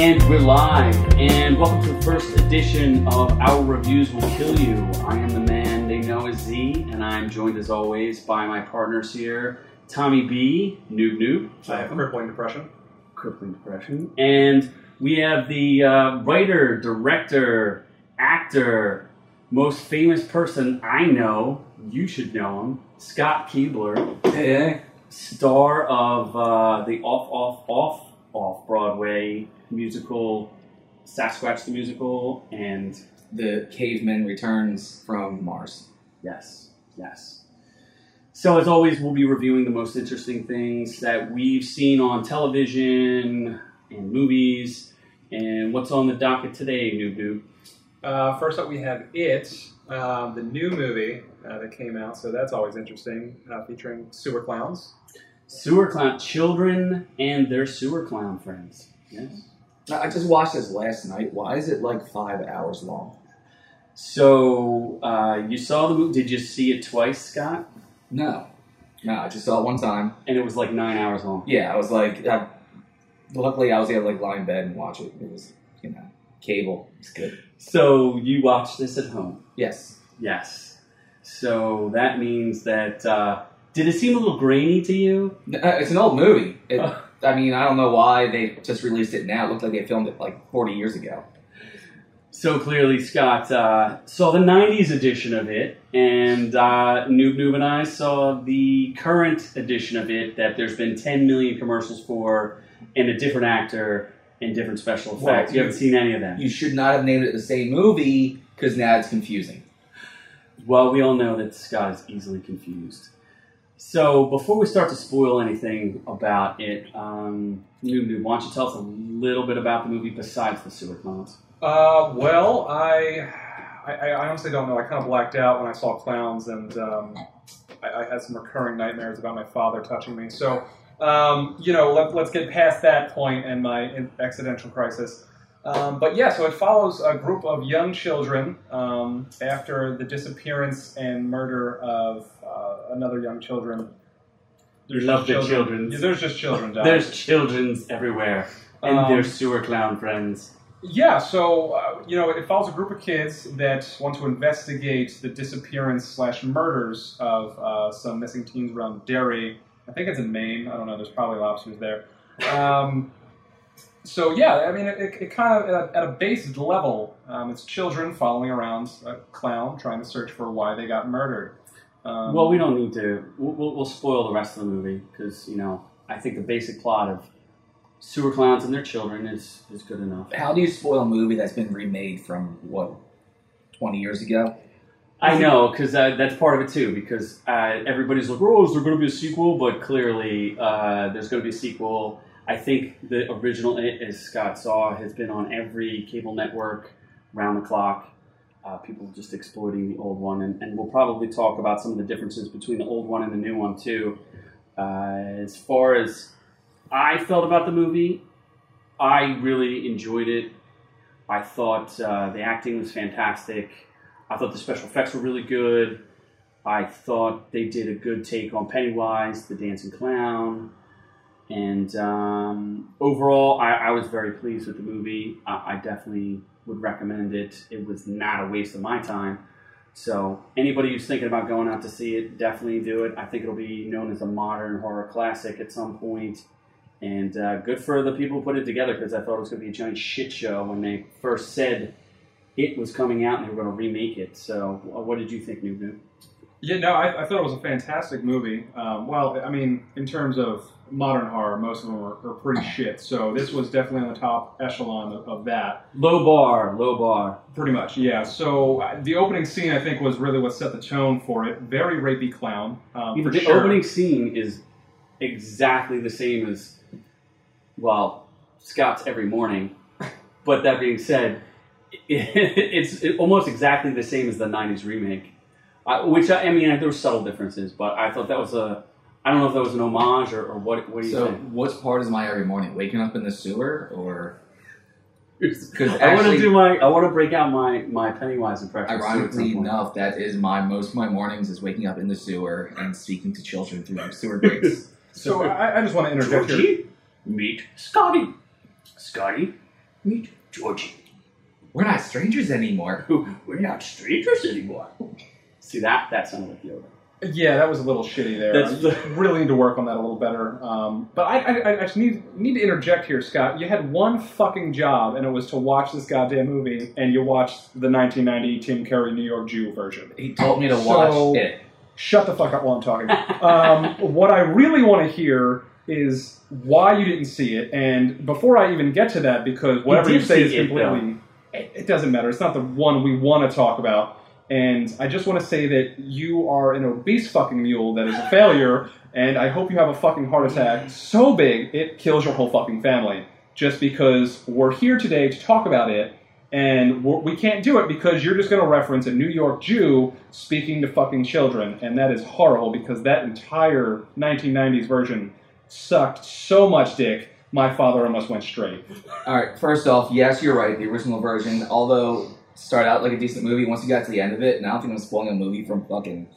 And we're live, and welcome to the first edition of Our Reviews Will Kill You. I am the man they know as Z, and I'm joined as always by my partners here, Tommy B, Noob Noob, I have crippling depression. crippling depression, and we have the uh, writer, director, actor, most famous person I know. You should know him, Scott Keebler Hey, hey. star of uh, the off, off, off, off Broadway musical Sasquatch the Musical, and The caveman returns from Mars. yes, yes. So as always, we'll be reviewing the most interesting things that we've seen on television and movies. And what's on the docket today, Noob Noob? Uh, first up, we have It, uh, the new movie uh, that came out, so that's always interesting, uh, featuring sewer clowns. Sewer clown children and their sewer clown friends. Yes. I just watched this last night. Why is it like five hours long? So uh, you saw the movie? Did you see it twice, Scott? No. No, I just saw it one time. And it was like nine hours long. Yeah, I was like, I, luckily I was able to like lie in bed and watch it. It was, you know, cable. It's good. So you watched this at home? Yes. Yes. So that means that uh, did it seem a little grainy to you? Uh, It's an old movie. It. I mean, I don't know why they just released it now. It looked like they filmed it like 40 years ago. So clearly, Scott uh, saw the '90s edition of it, and uh, Noob Noob and I saw the current edition of it. That there's been 10 million commercials for, and a different actor and different special Well, effects. you haven't seen any of that. You should not have named it the same movie because now it's confusing. Well, we all know that Scott is easily confused. So, before we start to spoil anything about it, um, Noob Noob, why don't you tell us a little bit about the movie besides the sewer clowns? Uh, well, I, I, I honestly don't know. I kind of blacked out when I saw clowns, and um, I, I had some recurring nightmares about my father touching me. So, um, you know, let, let's get past that point and my accidental crisis. Um, but yeah, so it follows a group of young children um, after the disappearance and murder of uh, another young children. You love just the children's. Yeah, There's just children. There's children's everywhere, and Um, their sewer clown friends. Yeah, so uh, you know, it follows a group of kids that want to investigate the disappearance slash murders of uh, some missing teens around Derry. I think it's in Maine. I don't know. There's probably lobsters there. Um, so yeah, I mean, it, it, it kind of at a, at a base level, um, it's children following around a clown trying to search for why they got murdered. Um, Well, we don't need to. We'll, we'll, we'll spoil the rest of the movie because you know I think the basic plot of sewer clowns and their children is is good enough. How do you spoil a movie that's been remade from, what, 20 years ago? I know because uh, that's part of it too. Because uh, everybody's like, "Oh, is there going to be a sequel?" But clearly, uh, there's going to be a sequel. I think the original It, as Scott saw, has been on every cable network round the clock. Uh, people just exploiting the old one, and, and we'll probably talk about some of the differences between the old one and the new one too. Uh, as far as I felt about the movie, I really enjoyed it. I thought uh, the acting was fantastic. I thought the special effects were really good. I thought they did a good take on Pennywise, the dancing clown. And um, overall, I, I was very pleased with the movie. I, I definitely would recommend it. It was not a waste of my time. So, anybody who's thinking about going out to see it, definitely do it. I think it'll be known as a modern horror classic at some point. And uh, good for the people who put it together because I thought it was going to be a giant shit show when they first said it was coming out and they were going to remake it. So, what did you think, Noob Noob? Yeah, no, I, I thought it was a fantastic movie. Um, well, I mean, in terms of modern horror, most of them are, are pretty shit. So this was definitely on the top echelon of, of that. Low bar, low bar. Pretty much, yeah. So uh, the opening scene, I think, was really what set the tone for it. Very rapey clown. Um, for the sure. opening scene is exactly the same as, well, Scott's every morning. But that being said, it's almost exactly the same as the '90s remake. Uh, which I, I mean, there were subtle differences, but I thought that was a. I don't know if that was an homage or, or what. What do you So, think? what part is my every morning? Waking up in the sewer or Because I want to do my. I want to break out my my Pennywise impression. ironically enough, that is my most of my mornings is waking up in the sewer and speaking to children through sewer grates. So I, I just want to interject here. Meet Scotty. Scotty, Meet Georgie. We're not strangers anymore. We're not strangers anymore. See that? That sounded like Yoda. Yeah, that was a little shitty there. That's I really need to work on that a little better. Um, but I, I, I just need need to interject here, Scott. You had one fucking job, and it was to watch this goddamn movie, and you watched the 1990 Tim Curry New York Jew version. He told me to So- watch it. Shut the fuck up while I'm talking. um, what I really want to hear is why you didn't see it, and before I even get to that, because whatever did you say is completely, it, it doesn't matter. It's not the one we want to talk about. And I just want to say that you are an obese fucking mule that is a failure, and I hope you have a fucking heart attack so big it kills your whole fucking family. Just because we're here today to talk about it, and we can't do it because you're just going to reference a New York Jew speaking to fucking children, and that is horrible because that entire 1990s version sucked so much dick. My father almost went straight. All right. First off, yes, you're right. The original version, although started out like a decent movie, once you got to the end of it, and I don't think I'm spoiling a movie from fucking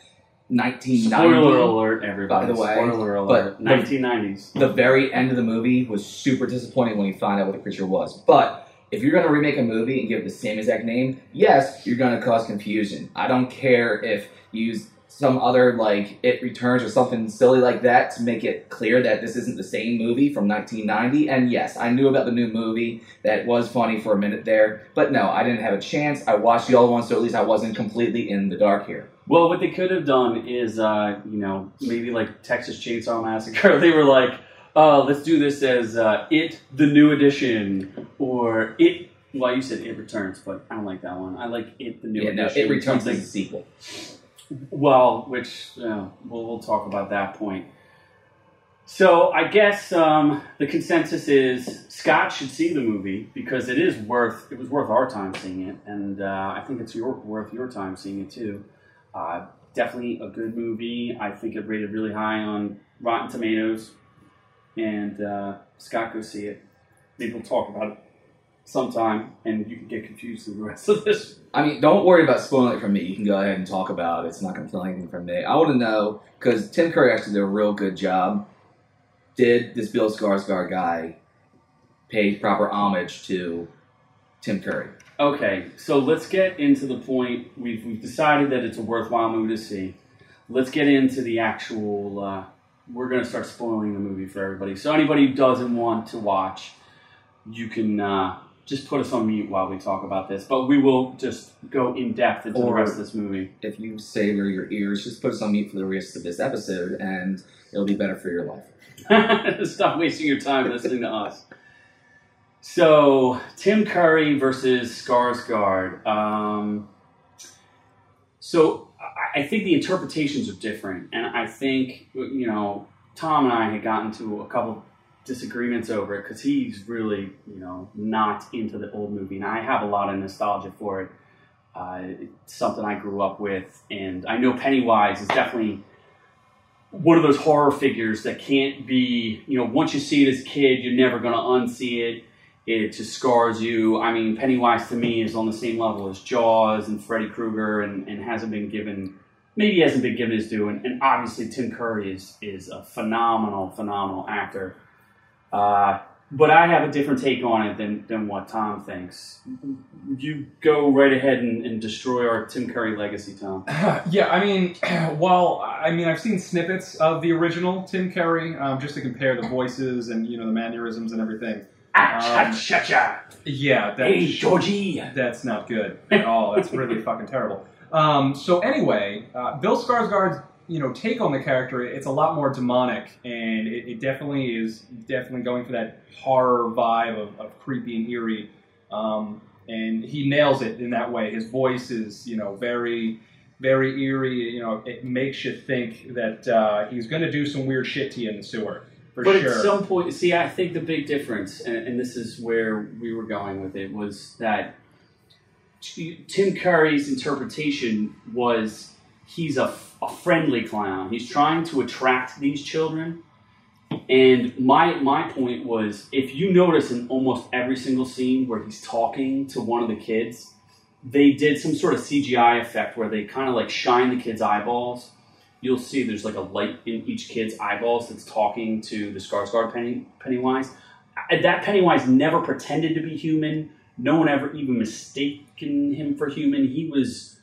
1990. Spoiler alert, everybody. By the way, Spoiler alert. but- 1990s. The very end of the movie was super disappointing when you find out what the creature was. But if you're going to remake a movie and give it the same exact name, yes, you're going to cause confusion. I don't care if you use some other like It Returns or something silly like that to make it clear that this isn't the same movie from 1990. And yes, I knew about the new movie that was funny for a minute there, but no, I didn't have a chance. I watched the old one, so at least I wasn't completely in the dark here. Well, what they could have done is, uh, you know, maybe like Texas Chainsaw Massacre. They were like, uh, let's do this as uh, It, the New Edition, or It. Well, you said It Returns, but I don't like that one. I like It, the New Yeah, no, Edition. It Returns is a sequel. Well, which uh, we'll, we'll talk about that point. So I guess um, the consensus is Scott should see the movie because it is worth it was worth our time seeing it, and uh, I think it's your, worth your time seeing it too. Uh, definitely a good movie. I think it rated really high on Rotten Tomatoes, and uh, Scott go see it. Maybe we'll talk about it sometime, and you can get confused through the rest of this. I mean, don't worry about spoiling it for me. You can go ahead and talk about it. It's not going to tell anything from me. I want to know because Tim Curry actually did a real good job. Did this Bill Skarsgård guy pay proper homage to Tim Curry? Okay, so let's get into the point. We've, we've decided that it's a worthwhile movie to see. Let's get into the actual. Uh, we're going to start spoiling the movie for everybody. So, anybody who doesn't want to watch, you can uh, just put us on mute while we talk about this. But we will just go in depth into the rest of this movie. If you savor your ears, just put us on mute for the rest of this episode, and it'll be better for your life. Stop wasting your time listening to us. So, Tim Curry versus Skarsgård. Um, so, I think the interpretations are different, and I think you know Tom and I had gotten to a couple disagreements over it because he's really you know not into the old movie, and I have a lot of nostalgia for it. Uh, it's something I grew up with, and I know Pennywise is definitely one of those horror figures that can't be, you know, once you see it as a kid, you're never going to unsee it. It just scars you. I mean, Pennywise to me is on the same level as Jaws and Freddy Krueger and, and hasn't been given, maybe hasn't been given his due. And, and obviously, Tim Curry is, is a phenomenal, phenomenal actor. Uh, but I have a different take on it than, than what Tom thinks. You go right ahead and, and destroy our Tim Curry legacy, Tom. yeah, I mean, well, I mean, I've seen snippets of the original Tim Curry um, just to compare the voices and you know the mannerisms and everything. Ah, Um, cha, cha. Yeah, that, Hey, Georgie. that's not good at all. That's really fucking terrible. Um, so anyway, uh, Bill Skarsgård's you know take on the character it's a lot more demonic, and it, it definitely is definitely going for that horror vibe of, of creepy and eerie. Um, and he nails it in that way. His voice is you know very very eerie. You know, it makes you think that uh, he's going to do some weird shit to you in the sewer for but sure. at some point, see, I think the big difference, and, and this is where we were going with it, was that Tim Curry's interpretation was he's a, a friendly clown. He's trying to attract these children. And my my point was, if you notice in almost every single scene where he's talking to one of the kids, they did some sort of CGI effect where they kind of like shine the kid's eyeballs you'll see there's like a light in each kid's eyeballs that's talking to the Skarsgård Penny, Pennywise. That Pennywise never pretended to be human. No one ever even mistaken him for human. He was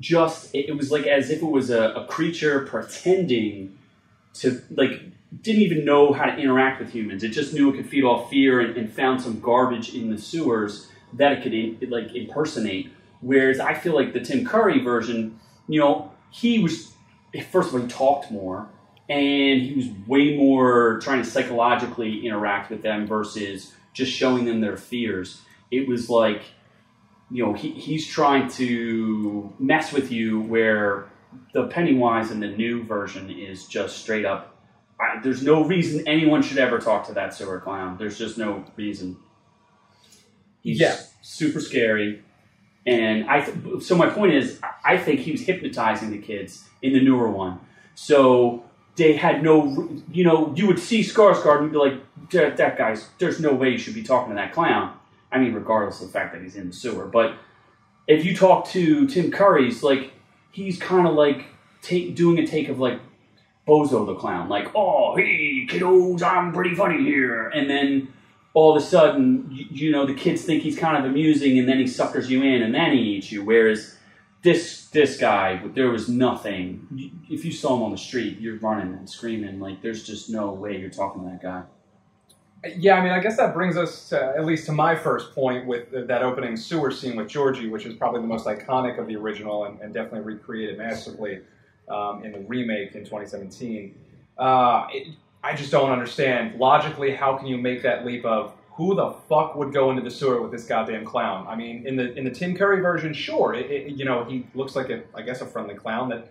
just, it it was like as if it was a, a creature pretending to, like, didn't even know how to interact with humans. It just knew it could feed off fear and, and found some garbage in the sewers that it could, in, like, impersonate. Whereas I feel like the Tim Curry version, you know, he was, first of all, he talked more and he was way more trying to psychologically interact with them versus just showing them their fears. It was like, you know, he, he's trying to mess with you where the Pennywise in the new version is just straight up. I, there's no reason anyone should ever talk to that sewer clown. There's just no reason. He's Yeah. super scary. And I, th- so my point is, I think he was hypnotizing the kids in the newer one. So they had no, you know, you would see Skarsgård and you'd be like, that, that guy's, there's no way you should be talking to that clown. I mean, regardless of the fact that he's in the sewer. But if you talk to Tim Curry's, like, he's kind of like take, doing a take of like Bozo the clown, like, oh, hey, kiddos, I'm pretty funny here. And then all of a sudden, you, you know, the kids think he's kind of amusing and then he suckers you in and then he eats you. Whereas this this guy, there was nothing. If you saw him on the street, you're running and screaming. Like, there's just no way you're talking to that guy. Yeah, I mean, I guess that brings us to, at least to my first point with that opening sewer scene with Georgie, which is probably the most iconic of the original and, and definitely recreated masterfully um, in the remake in 2017. Uh, it, I just don't understand logically how can you make that leap of who the fuck would go into the sewer with this goddamn clown? I mean, in the in the Tim Curry version, sure, it, it, you know he looks like a I guess a friendly clown that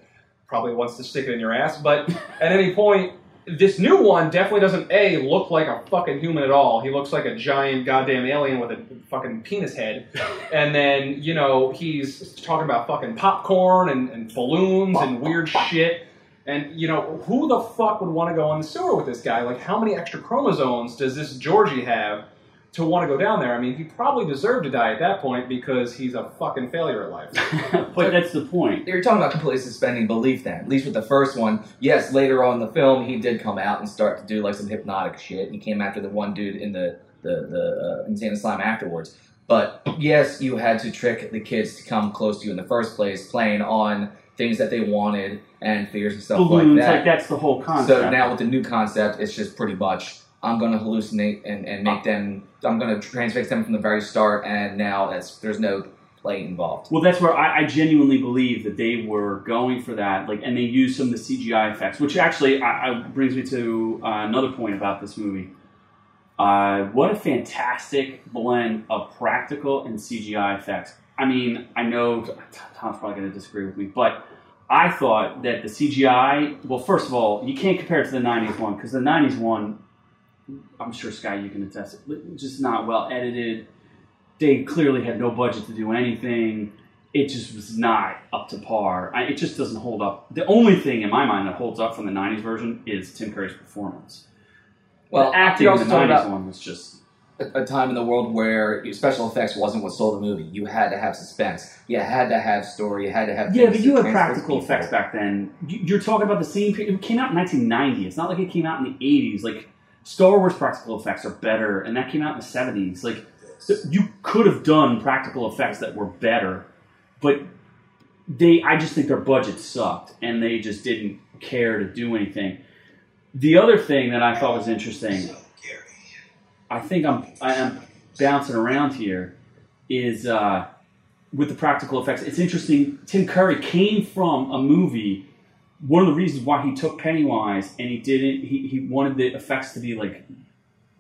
probably wants to stick it in your ass, but at any point this new one definitely doesn't a look like a fucking human at all. He looks like a giant goddamn alien with a fucking penis head, and then you know he's talking about fucking popcorn and, and balloons and weird shit. And you know who the fuck would want to go on the sewer with this guy? Like how many extra chromosomes does this Georgie have to want to go down there? I mean, he probably deserved to die at that point because he's a fucking failure at life. but that's the point. You're talking about completely suspending belief then. At least with the first one, yes, later on in the film, he did come out and start to do like some hypnotic shit. He came after the one dude in the, the, the uh, insane asylum afterwards. But yes, you had to trick the kids to come close to you in the first place, playing on things that they wanted and fears and stuff Balloons, like that. that's the whole concept. So now with the new concept, it's just pretty much I'm going to hallucinate and, and make them. I'm going to transfix them from the very start, and now that's there's no play involved. Well, that's where I, I genuinely believe that they were going for that, like, and they used some of the CGI effects, which actually I, I brings me to uh, another point about this movie. Uh, what a fantastic blend of practical and CGI effects. I mean, I know Tom's probably going to disagree with me, but I thought that the CGI. Well, first of all, you can't compare it to the '90s one because the '90s one, I'm sure Sky, you can attest, it, just not well edited they clearly had no budget to do anything. It just was not up to par. I, it just doesn't hold up. The only thing in my mind that holds up from the '90s version is Tim Curry's performance. Well, the acting in the '90s one was just a, a time in the world where special effects wasn't what sold the movie. You had to have suspense. You had to have story. You had to have yeah, but you had practical people. effects back then. You- You're talking about the same. period. It came out in 1990. It's not like it came out in the 80s. Like Star Wars practical effects are better, and that came out in the 70s. Like so you could have done practical effects that were better, but they. I just think their budget sucked, and they just didn't care to do anything. The other thing that I thought was interesting, I think I'm I am bouncing around here, is uh, with the practical effects. It's interesting. Tim Curry came from a movie. One of the reasons why he took Pennywise and he didn't, he, he wanted the effects to be like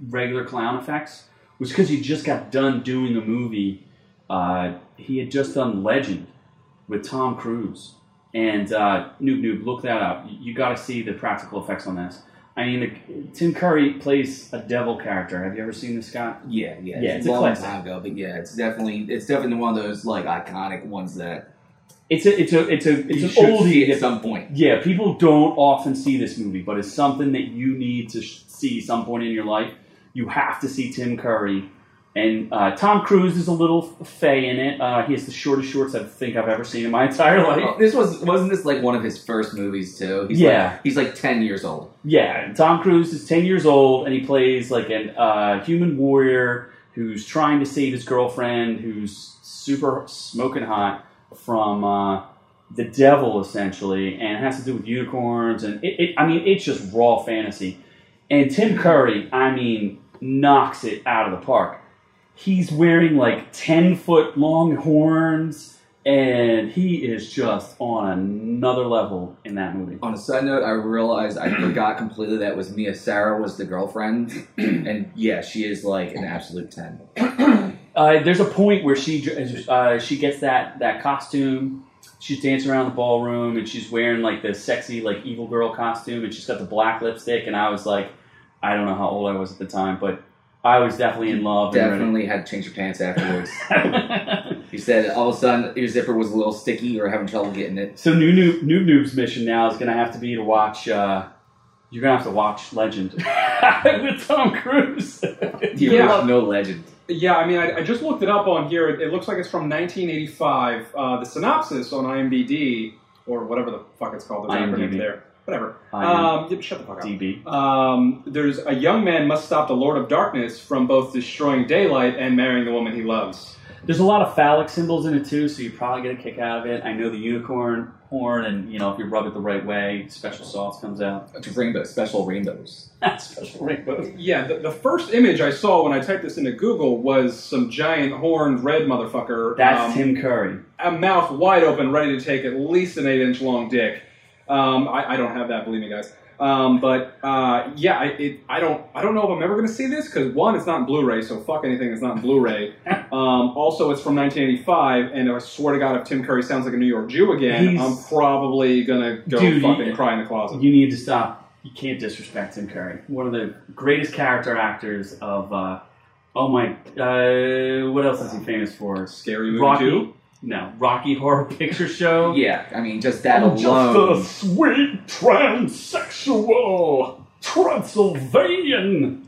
regular clown effects, was because he just got done doing a movie. Uh, he had just done Legend with Tom Cruise. And uh, Noob Noob, look that up. You, got to see the practical effects on this. I mean, the, Tim Curry plays a devil character. Have you ever seen this, Scott? Yeah, yeah, Yeah, it's it's, a a long classic. time ago, but yeah, it's definitely it's definitely one of those like iconic ones that It's a it's a it's a it's you an should oldie. see It's at some point. Yeah, people don't often see this movie, but it's something that you need to sh- see some point in your life. You have to see Tim Curry And uh, Tom Cruise is a little fey in it. Uh, he has the shortest shorts I think I've ever seen in my entire life. Oh, this was wasn't this like one of his first movies too? He's Yeah. like, he's like ten years old. Yeah, and Tom Cruise is 10 years old and he plays like an uh, human warrior who's trying to save his girlfriend who's super smoking hot from uh, the devil essentially and it has to do with unicorns and it, it, I mean it's just raw fantasy. And Tim Curry, I mean, knocks it out of the park. He's wearing like 10 foot long horns and he is just on another level in that movie. On a side note, I realized I forgot completely that was Mia Sara was the girlfriend, and yeah, she is like an absolute ten. Uh, there's a point where she uh, she gets that that costume. She's dancing around the ballroom and she's wearing like the sexy like evil girl costume and she's got the black lipstick and I was like, I don't know how old I was at the time, but I was definitely in love. and ready. Definitely had to change her pants afterwards. so he said all of a sudden your zipper was a little sticky or having trouble getting it. So new noob, noob noob's mission now is gonna have to be to watch. Uh, you're gonna have to watch Legend with Tom Cruise. You Yeah. watch no legend. Yeah, I mean, I, I just looked it up on here. It, it looks like it's from 1985. Uh, the synopsis on IMDb, or whatever the fuck it's called, there's an acronym IMDb. there. Whatever. Um, yeah, shut the fuck up. DB. Um, there's a young man must stop the Lord of Darkness from both destroying daylight and marrying the woman he loves. There's a lot of phallic symbols in it too, so you probably get a kick out of it. I know the unicorn horn, and you know if you rub it the right way, special sauce comes out. To rainbow, special rainbows. special rainbows. Yeah, the, the first image I saw when I typed this into Google was some giant horned red motherfucker. That's um, Tim Curry. a mouth wide open, ready to take at least an eight inch long dick. Um, I, I don't have that, believe me, guys. Um, but uh, yeah, I, it, I don't I don't know if I'm ever going to see this because one, it's not in Blu-ray, so fuck anything that's not in Blu-ray. um, also, it's from 1985, and I swear to God, if Tim Curry sounds like a New York Jew again, He's- I'm probably gonna go Dude, fucking you- cry in the closet. You need to stop. You can't disrespect Tim Curry. One of the greatest character actors of. Uh, oh my. Uh, what else is he famous for? Scary movie Rocky. Jew. No, Rocky Horror Picture Show. Yeah, I mean just that I'm alone. just a sweet transsexual Transylvanian.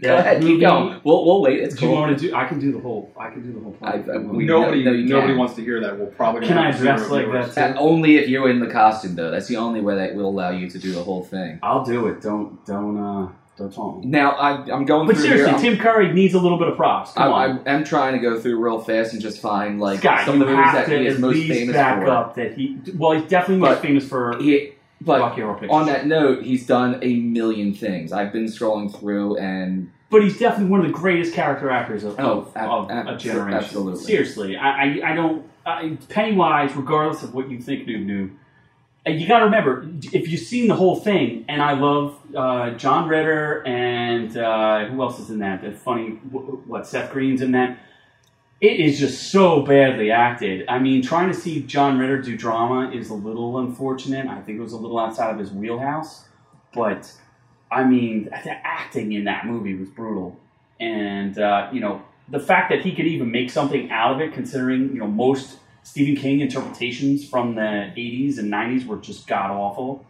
Go ahead, keep going. We'll, we'll wait. It's Do you want to do? I can do the whole. I can do the whole. I- I- we- Nobody, no, you nobody can't. wants to hear that. We'll probably Can I dress like viewers. that? Uh, only if you're in the costume, though. That's the only way that will allow you to do the whole thing. I'll do it. Don't don't uh don't taunt me. Now, I, I'm going But through seriously, here. Tim Curry needs a little bit of props. Come I, on. I am trying to go through real fast and just find like Scott, some of the movies that he is most famous back for. up that he. Well, he's definitely most But- famous for He, but Rocky Horror Picture on that note, he's done a million things. I've been scrolling through, and But he's definitely one of the greatest character actors of, Oh, of, ab- of ab- a generation. absolutely. Seriously, I, I, I don't. I, Pennywise, regardless of what you think, Noob Noob, and you got to remember, if you've seen the whole thing, and I love uh, John Ritter and uh, who else is in that? That funny, what Seth Green's in that. It is just so badly acted. I mean, trying to see John Ritter do drama is a little unfortunate. I think it was a little outside of his wheelhouse, but I mean, the acting in that movie was brutal, and uh, you know the fact that he could even make something out of it, considering you know most Stephen King interpretations from the '80s and '90s were just god awful.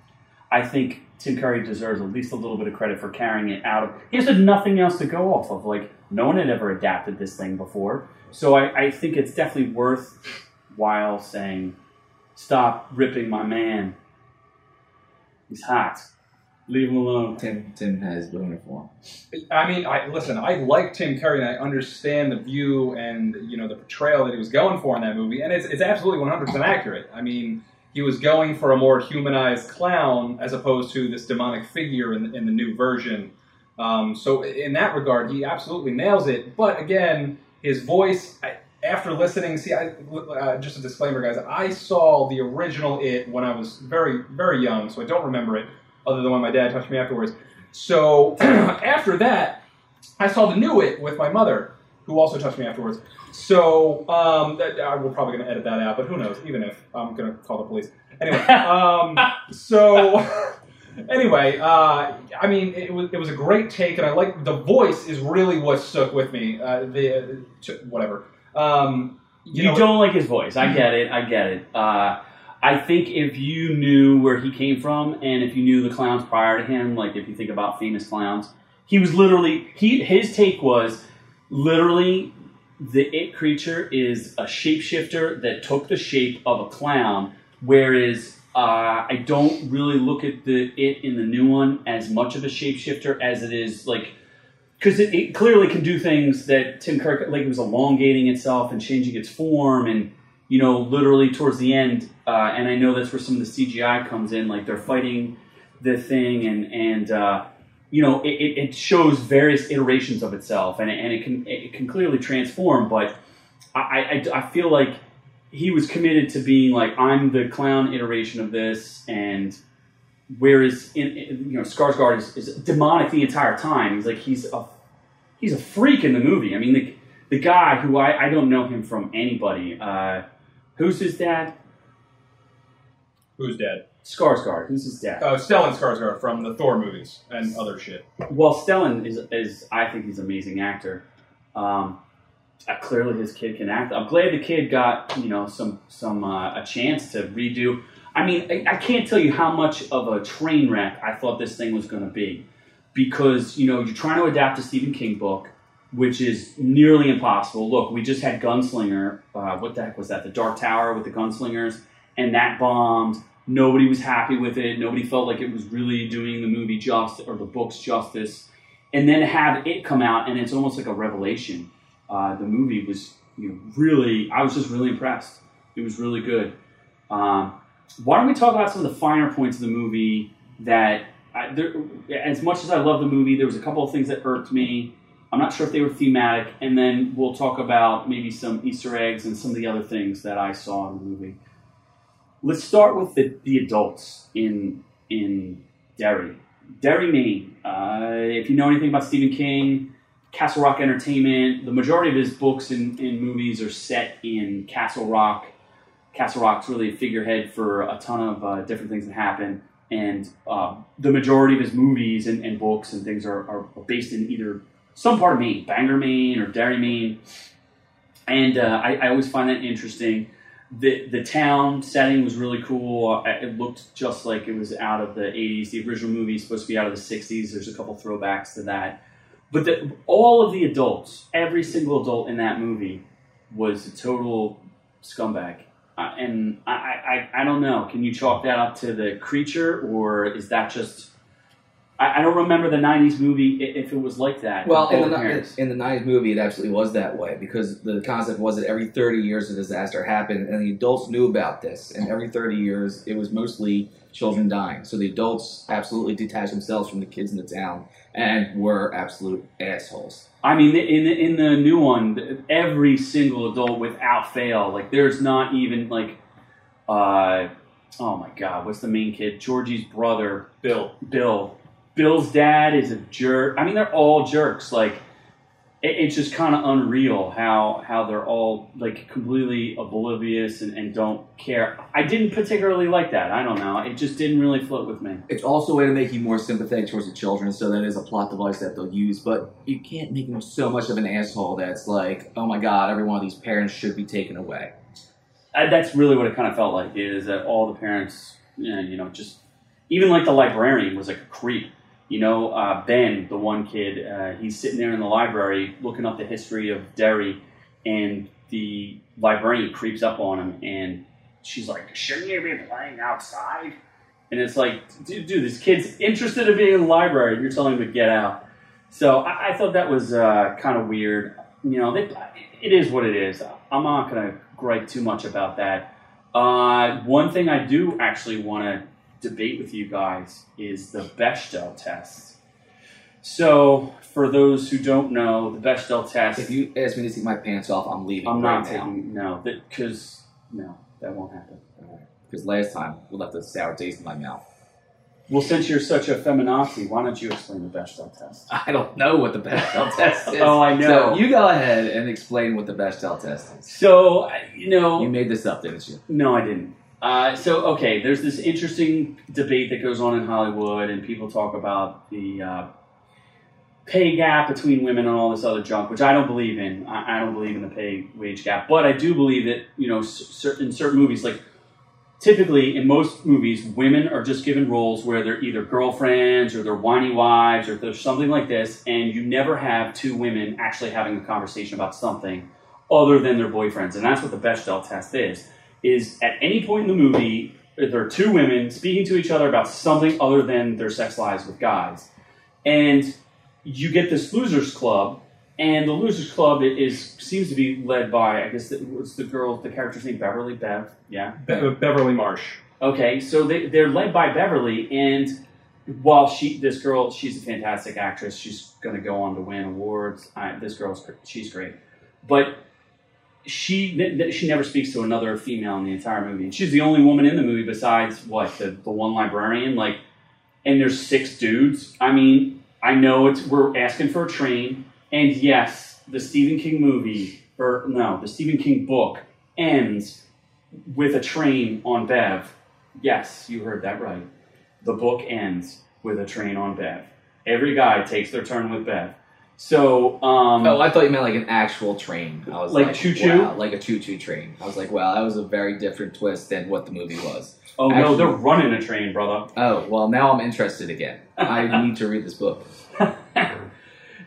I think Tim Curry deserves at least a little bit of credit for carrying it out. He had nothing else to go off of. Like no one had ever adapted this thing before, so I, I think it's definitely worthwhile saying, "Stop ripping my man. He's hot. Leave him alone." Tim Tim has boner for him. I mean, I listen. I like Tim Curry, and I understand the view and you know the portrayal that he was going for in that movie, and it's it's absolutely one hundred percent accurate. I mean, he was going for a more humanized clown as opposed to this demonic figure in, in the new version. Um, so in that regard, he absolutely nails it. But again, his voice. I, after listening, see, I, uh, just a disclaimer, guys. I saw the original It when I was very, very young, so I don't remember it, other than when my dad touched me afterwards. So after that, I saw the new It with my mother, who also touched me afterwards. So um, that, I, we're probably going to edit that out, but who knows? Even if I'm going to call the police. Anyway, um, so anyway, uh, I mean, it was it was a great take, and I like the voice is really what stuck with me. Uh, the whatever. Um, You, know, don't like his voice. I get it. I get it. Uh, I think if you knew where he came from, and if you knew the clowns prior to him, like if you think about famous clowns, He was literally he his take was literally the it creature is a shapeshifter that took the shape of a clown, whereas uh, I don't really look at the it in the new one as much of a shapeshifter as it is like because it, it clearly can do things that Tim Kirk like it was elongating itself and changing its form and you know literally towards the end uh, and I know that's where some of the CGI comes in like they're fighting the thing and and uh, you know it, it shows various iterations of itself and it, and it can it can clearly transform but I, I, I feel like he was committed to being like I'm the clown iteration of this and whereas in, in you know Skarsgård is, is demonic the entire time. He's like he's a he's a freak in the movie. I mean the, the guy who I, I don't know him from anybody uh, who's his dad Who's dead? Skarsgård who's his dad Oh, Stellan Skarsgård from the Thor movies and other shit. Well, Stellan is, is I think he's an amazing actor. Um, uh, clearly, his kid can act. I'm glad the kid got you know some some uh, a chance to redo. I mean, I, I can't tell you how much of a train wreck I thought this thing was going to be, because you know you're trying to adapt a Stephen King book, which is nearly impossible. Look, we just had Gunslinger. Uh, what the heck was that? The Dark Tower with the gunslingers, and that bombed. Nobody was happy with it. Nobody felt like it was really doing the movie justice or the books justice. And then have it come out, and it's almost like a revelation. Uh, the movie was you know, really, I was just really impressed. It was really good. Um, why don't we talk about some of the finer points of the movie that, I, there, as much as I love the movie, there was a couple of things that irked me. I'm not sure if they were thematic, and then we'll talk about maybe some Easter eggs and some of the other things that I saw in the movie. Let's start with the, the adults in in Derry. Derry, Maine. Uh, if you know anything about Stephen King, Castle Rock Entertainment, the majority of his books and, and movies are set in Castle Rock. Castle Rock's really a figurehead for a ton of uh, different things that happen. And uh, the majority of his movies and, and books and things are, are based in either some part of Maine, Bangor, Maine, or Derry, Maine. And uh, I, I always find that interesting. The the town setting was really cool. It looked just like it was out of the 80s. The original movie is supposed to be out of the 60s. There's a couple throwbacks to that. But the, all of the adults, every single adult in that movie was a total scumbag. Uh, and I, I, I don't know. Can you chalk that up to the creature, or is that just? I, I don't remember the '90s movie i- if it was like that. Well, in the, parents. in the 90s movie, it absolutely was that way because the concept was that every 30 years a disaster happened, and the adults knew about this. And every 30 years, it was mostly children dying. So the adults absolutely detached themselves from the kids in the town and were absolute assholes. I mean, in the, in the new one, every single adult without fail, like there's not even like, uh, oh my god, what's the main kid? Georgie's brother, Bill. Bill. Bill's dad is a jerk. I mean, they're all jerks. Like, it, it's just kind of unreal how how they're all like completely oblivious and, and don't care. I didn't particularly like that. I don't know. It just didn't really float with me. It's also a way to make you more sympathetic towards the children, so that is a plot device that they'll use. But you can't make them so much of an asshole that's like, oh my god, every one of these parents should be taken away. That's really what it kind of felt like. Is that all the parents, you know, you know, just even like the librarian was like a creep. You know, uh, Ben, the one kid, uh, he's sitting there in the library looking up the history of Derry, and the librarian creeps up on him, and she's like, "Shouldn't you be playing outside?" And it's like, dude, dude this kid's interested in being in the library. and You're telling him to get out. So I, I thought that was uh, kind of weird. You know, they, it is what it is. I'm not going to gripe too much about that. Uh, one thing I do actually want to debate with you guys is the Bechdel test. So, for those who don't know, the Bechdel test. If you ask me to take my pants off, I'm leaving I'm right not now. taking no, because no, that won't happen. Because last time we left a sour taste in my mouth. Well, since you're such a feminazi, why don't you explain the Bechdel test? I don't know what the Bechdel test is. Oh, I know. So you go ahead and explain what the Bechdel test is. So, you know, You made this up, didn't you? No, I didn't. Uh, so, okay, there's this interesting debate that goes on in Hollywood, and people talk about the uh, pay gap between women and all this other junk, which I don't believe in. I, I don't believe in the pay wage gap, but I do believe that you know, certain certain movies like typically in most movies, women are just given roles where they're either girlfriends or they're whiny wives or there's something like this, and you never have two women actually having a conversation about something other than their boyfriends, and that's what the Bechdel test is. Is at any point in the movie, there are two women speaking to each other about something other than their sex lives with guys, and you get this losers club, and the losers club is seems to be led by I guess the, what's the girl the character's name Beverly Bev yeah Be- uh, Beverly Marsh. Okay, so they, they're led by Beverly, and while she, this girl, she's a fantastic actress. She's going to go on to win awards. I, this girl's, she's great, but she n- n- she never speaks to another female in the entire movie. And she's the only woman in the movie besides what the, the one librarian. Like, and there's six dudes. I mean, I know it's we're asking for a train, and yes, the Stephen King movie, or no, the Stephen King book ends with a train on Bev. Yes, you heard that right. The book ends with a train on Bev. Every guy takes their turn with Bev. So, um, Oh, I thought you meant like an actual train. I was Like like, choo-choo? wow, like a choo-choo train. I was like, wow, that was a very different twist than what the movie was. oh no, they're running a train, brother. Oh, well, now I'm interested again. I need to read this book.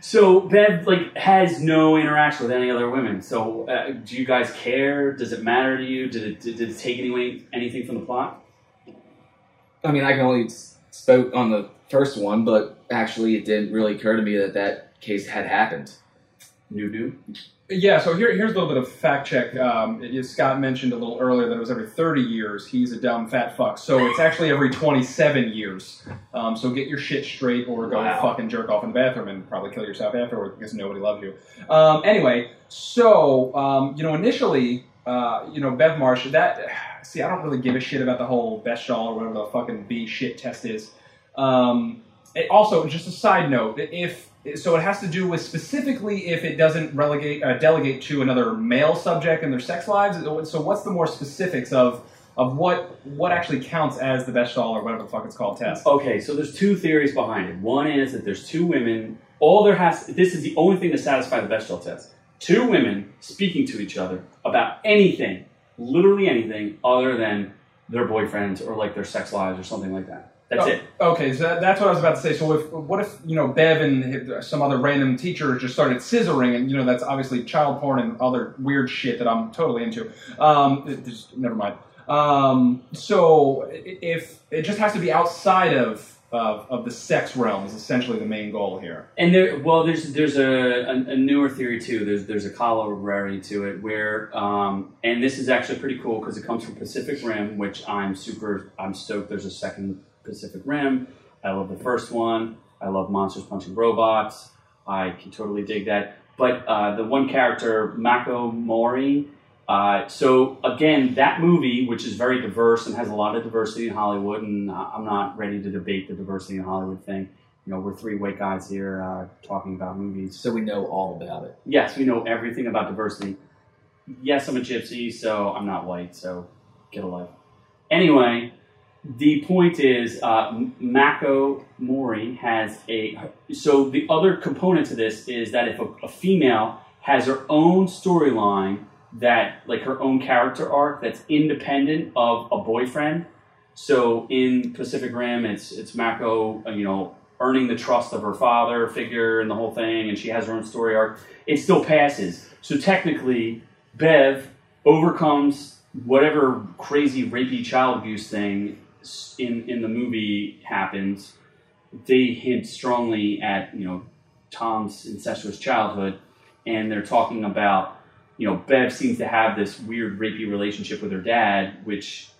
So Bev like has no interaction with any other women. So uh, do you guys care? Does it matter to you? Did it did, did it take any, anything from the plot? I mean, I can only spoke on the first one, but actually, it didn't really occur to me that that case had happened. New new. Yeah, so here, here's a little bit of fact check. Um, it- Scott mentioned a little earlier that it was every 30 years. He's a dumb fat fuck. So it's actually every 27 years. Um, so get your shit straight or go Wow. fucking jerk off in the bathroom and probably kill yourself afterwards because nobody loves you. Um, anyway, so, um, you know, initially, uh, you know, Bev Marsh, that, see, I don't really give a shit about the whole Bestall or whatever the fucking B shit test is. Um, it also, just a side note, if so, it has to do with specifically if it doesn't relegate, uh, delegate to another male subject in their sex lives. So, what's the more specifics of of what what actually counts as the best doll or whatever the fuck it's called test? Okay, so there's two theories behind it. One is that there's two women. All there has this is the only thing to satisfy the Bechdel test. Two women speaking to each other about anything, literally anything, other than their boyfriends or like their sex lives or something like that. That's Oh, it. Okay, so that, that's what I was about to say. So, if what if you know Bev and some other random teacher just started scissoring, and you know that's obviously child porn and other weird shit that I'm totally into. Um, just, never mind. Um, so if it just has to be outside of, of of the sex realm is essentially the main goal here. And there, well, there's there's a, a, a newer theory too. There's there's a corollary to it where, um, and this is actually pretty cool because it comes from Pacific Rim, which I'm super I'm stoked. There's a second Pacific Rim. I love the first one. I love monsters punching robots. I can totally dig that. But uh, the one character, Mako Mori. Uh, so again, that movie, which is very diverse and has a lot of diversity in Hollywood, and I'm not ready to debate the diversity in Hollywood thing you know, we're three white guys here uh, talking about movies. So we know all about it. Yes, we know everything about diversity. Yes, I'm a gypsy, so I'm not white, so get a life. Anyway, the point is, uh, Mako Mori has a. So the other component to this is that if a, a female has her own storyline, that like her own character arc that's independent of a boyfriend. So in Pacific Rim, it's it's Mako, uh, you know, earning the trust of her father figure and the whole thing, and she has her own story arc. It still passes. So technically, Bev overcomes whatever crazy rapey child abuse thing in in the movie happens. They hint strongly at you know Tom's incestuous childhood, and they're talking about you know Bev seems to have this weird rapey relationship with her dad, which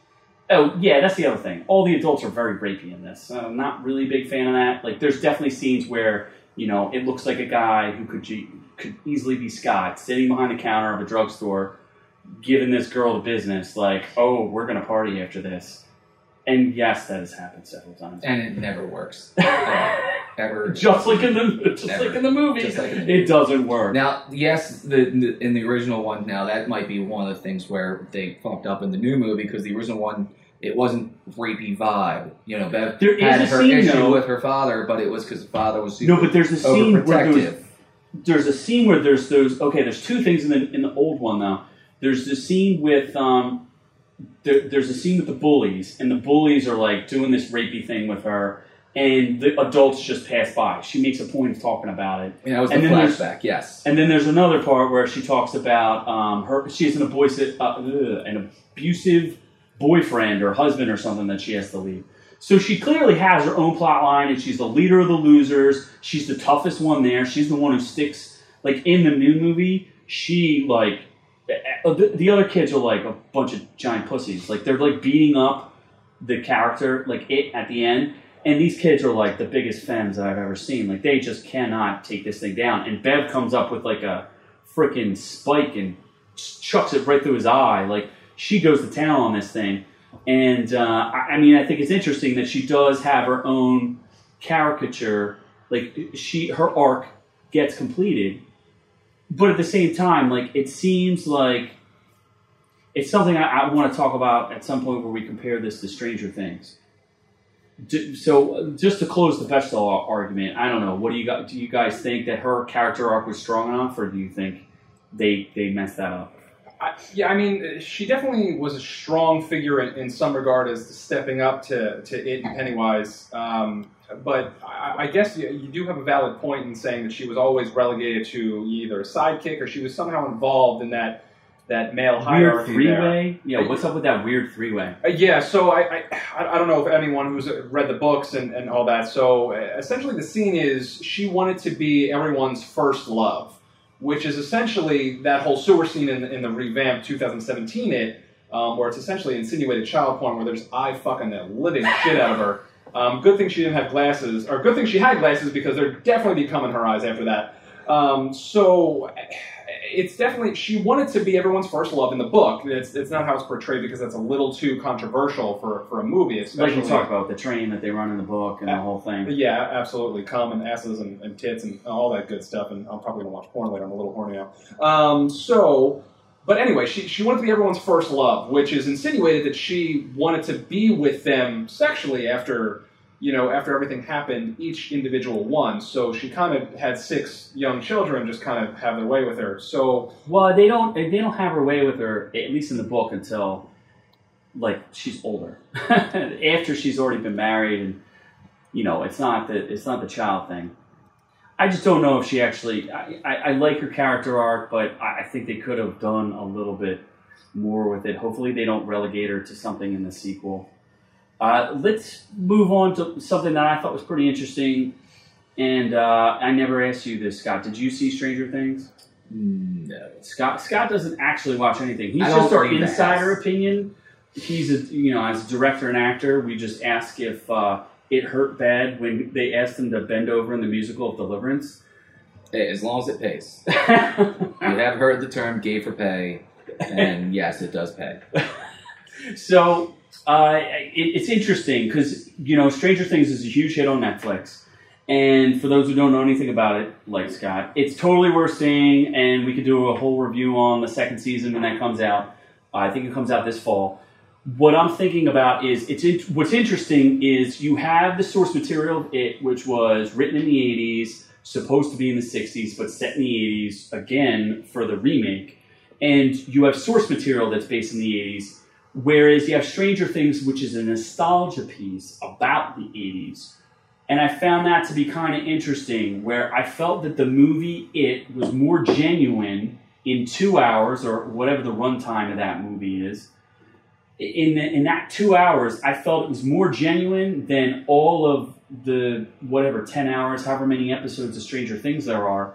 Oh yeah, that's the other thing. All the adults are very rapey in this. I'm not really a big fan of that. Like, there's definitely scenes where you know it looks like a guy who could could easily be Scott sitting behind the counter of a drugstore, giving this girl the business. Like, oh, we're gonna party after this. And yes, that has happened several times. And it never works. Ever. just like in the just Never. like in the movie, Just like in the it doesn't work. Now, yes, the, the in the original one, now that might be one of the things where they fucked up in the new movie because the original one, it wasn't rapey vibe. You know, Bev There is had a her scene, issue though- with her father, but it was because the father was super no, but there's a scene where there's overprotective. there's a scene where there's those okay there's two things in the in the old one though there's the scene with um there, there's a scene with the bullies, and the bullies are like doing this rapey thing with her, and the adults just pass by. She makes a point of talking about it. Yeah, that was And then there's- flashback. Yes. And then there's another part where she talks about um, her. She has an abusive, uh, an abusive boyfriend or husband or something that she has to leave. So she clearly has her own plot line, and she's the leader of the losers. She's the toughest one there. She's the one who sticks. Like in the new movie, she like the, the other kids are like a bunch of giant pussies. Like they're like beating up the character, like it at the end. And these kids are like the biggest fans that I've ever seen. Like they just cannot take this thing down. And Bev comes up with like a freaking spike and chucks it right through his eye. Like she goes to town on this thing. And uh, I, I mean, I think it's interesting that she does have her own caricature. Like she, her arc gets completed, but at the same time, like it seems like it's something I, I want to talk about at some point where we compare this to Stranger Things. D- So, just to close the Bechdel argument, I don't know. What do you got? Do you guys think that her character arc was strong enough, or do you think they they messed that up? I, yeah, I mean, she definitely was a strong figure in, in some regard as stepping up to, to it and Pennywise. Um, but I, I guess you, you do have a valid point in saying that she was always relegated to either a sidekick or she was somehow involved in that that male Weird hierarchy three-way. Yeah, what's up with that weird three way? Uh, yeah, so I, I I don't know if anyone who's read the books and, and all that. So uh, essentially, the scene is she wanted to be everyone's first love, which is essentially that whole sewer scene in, in the revamped 2017 it, um, where it's essentially insinuated child porn, where there's eye fucking the living shit out of her. Um, good thing she didn't have glasses, or good thing she had glasses because they're definitely becoming her eyes after that. Um, so it's definitely she wanted to be everyone's first love in the book. It's, it's not how it's portrayed because that's a little too controversial for, for a movie, Like especially. you talked about the train that they run in the book and the whole thing. Yeah, absolutely. Cum and asses and, and tits and all that good stuff. And I'm probably gonna watch porn later. I'm a little horny now. Um, so, but anyway, she she wanted to be everyone's first love, which is insinuated that she wanted to be with them sexually after you know after everything happened, each individual one. So she kind of had six young children just kind of have their way with her. So Well, they don't they don't have her way with her at least in the book until like she's older. After she's already been married, and you know, it's not the it's not the child thing. I just don't know if she actually. I, I, I like her character arc, but I, I think they could have done a little bit more with it. Hopefully, they don't relegate her to something in the sequel. Uh, let's move on to something that I thought was pretty interesting. And uh, I never asked you this, Scott. Did you see Stranger Things? No. Scott Scott doesn't actually watch anything. He's just our insider house. opinion. He's a you know as a director and actor. We just ask if uh, it hurt bad when they asked him to bend over in the musical of Deliverance. Hey, As long as it pays. You have heard the term "gay for pay," and yes, it does pay. so uh, it, it's interesting because you know Stranger Things is a huge hit on Netflix, and for those who don't know anything about it, like Scott, it's totally worth seeing, and we could do a whole review on the second season when that comes out. I think it comes out this fall. What I'm thinking about is it's in, what's interesting is you have the source material of it, which was written in the 80s, supposed to be in the 60s, but set in the 80s again for the remake, and you have source material that's based in the 80s Whereas you have Stranger Things, which is a nostalgia piece about the 80s. And I found that to be kind of interesting, where I felt that the movie It was more genuine in two hours, or whatever the runtime of that movie is. In, the, in that two hours, I felt it was more genuine than all of the whatever 10 hours, however many episodes of Stranger Things there are.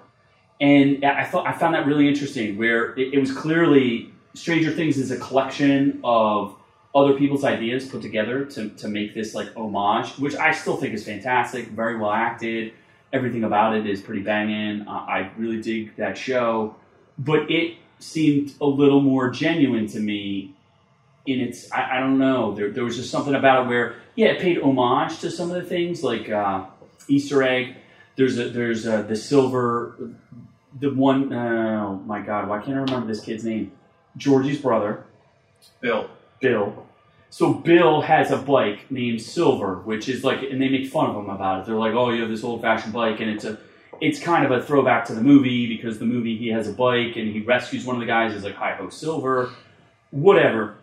And I thought I found that really interesting, where it, it was clearly Stranger Things is a collection of other people's ideas put together to, to make this like homage, which I still think is fantastic, very well acted. Everything about it is pretty banging. Uh, I really dig that show, but it seemed a little more genuine to me. In its, I, I don't know. There, there was just something about it where, yeah, it paid homage to some of the things like uh, Easter egg. There's a there's a, the silver, the one oh my god, why can't I remember this kid's name? Georgie's brother, Bill. Bill. So Bill has a bike named Silver, which is like, and they make fun of him about it. They're like, "Oh, you have this old-fashioned bike," and it's a, it's kind of a throwback to the movie because the movie he has a bike and he rescues one of the guys. Is like Hi Ho Silver, whatever.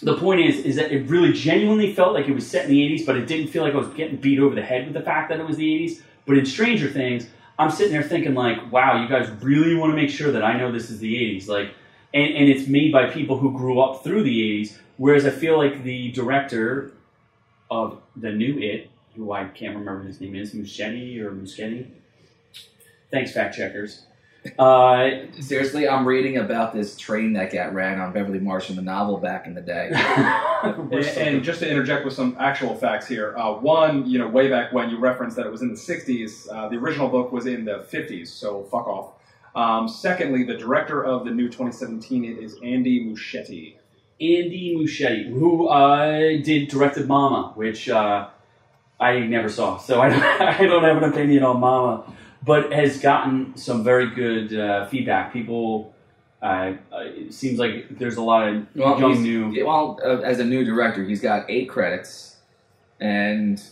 The point is, is that it really genuinely felt like it was set in the '80s, but it didn't feel like I was getting beat over the head with the fact that it was the '80s. But in Stranger Things, I'm sitting there thinking like, wow, you guys really want to make sure that I know this is the '80s, like, and, and it's made by people who grew up through the '80s. Whereas I feel like the director of the new It, who I can't remember his name is, Muschetti or Muschetti. Thanks, fact checkers. Uh, Seriously, I'm reading about this train that got ran on Beverly Marsh in the novel back in the day. And, and just to interject with some actual facts here, uh, one, you know, way back when you referenced that it was in the 60s, uh, the original book was in the 50s, so fuck off. Um, secondly, the director of the new 2017 it is Andy Muschietti. Andy Muschietti, who uh, did directed Mama, which uh, I never saw, so I don't, I don't have an opinion on Mama, but has gotten some very good uh, feedback. People, uh, uh, it seems like there's a lot of Well, young new. Well, uh, as a new director, he's got eight credits, and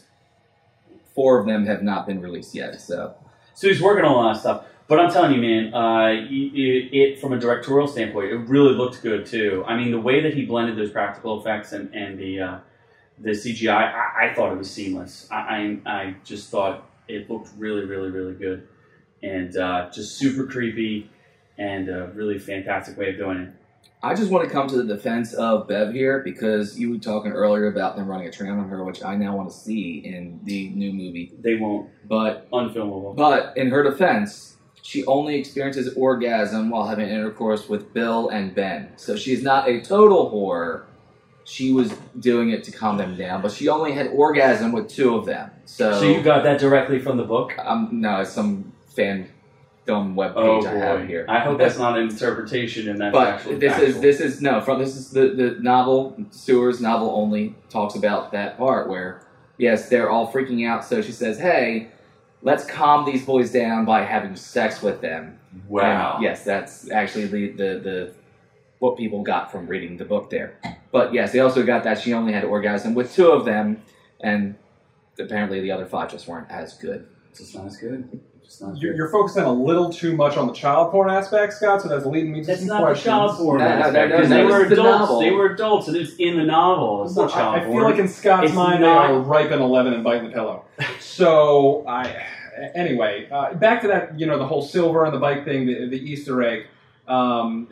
four of them have not been released yet. So So he's working on a lot of stuff. But I'm telling you, man, uh, it, it from a directorial standpoint, it really looked good too. I mean, the way that he blended those practical effects and, and the uh, the CGI, I, I thought it was seamless. I, I, I just thought it looked really, really, really good, and uh, just super creepy, and a really fantastic way of doing it. I just want to come to the defense of Bev here because you were talking earlier about them running a train on her, which I now want to see in the new movie. They won't But unfilmable. but in her defense, she only experiences orgasm while having intercourse with Bill and Ben. So she's not a total whore. She was doing it to calm them down, but she only had orgasm with two of them. So, So you got that directly from the book? um, no, it's some fan dumb web page Oh I have boy! here. I hope that's not an interpretation and that's but actually this is factual. this is no from this is the the novel Sewer's novel only talks about that part where yes they're all freaking out so she says hey let's calm these boys down by having sex with them wow. And yes that's actually the the the what people got from reading the book there but yes they also got that she only had orgasm with two of them and apparently the other five just weren't as good Just not as good. Just not as You're, good. you're focusing a little too much on the child porn aspect, Scott, so that's leading me to That's some not the questions. child porn No, no, aspect, no, no, 'cause no, they it's were the adults. novel. They were adults, and it's in the novel. It's Well, not child I, I porn. feel like in Scott's It's mind not- they are ripe and 11 and biting the pillow. So I, anyway, uh, back to that. You know, the whole silver and the bike thing, the, the Easter egg. Um,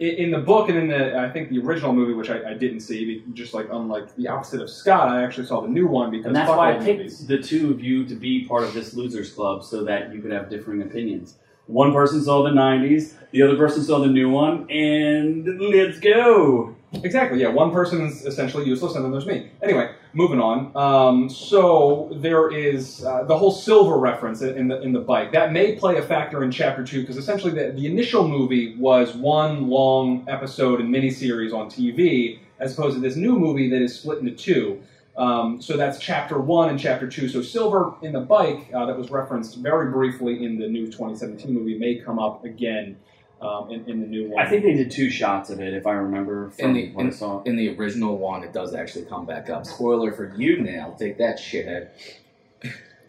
in, in the book and in the, I think the original movie, which I, I didn't see, just like unlike the opposite of Scott, I actually saw the new one because and that's why I picked movies. the two of you to be part of this losers club, so that you could have differing opinions. One person saw the '90s, the other person saw the new one, and let's go. Exactly. Yeah, one person's essentially useless, and then there's me. Anyway, moving on. Um, so there is uh, the whole silver reference in the in the bike that may play a factor in chapter two because essentially the, the initial movie was one long episode and miniseries on TV, as opposed to this new movie that is split into two. Um, so that's chapter one and chapter two. So silver in the bike uh, that was referenced very briefly in the new 2017 movie may come up again um, in, in the new one. I think they did two shots of it, if I remember from In the- what I saw. in the original one, it does actually come back up. Spoiler for you now. Take that shithead.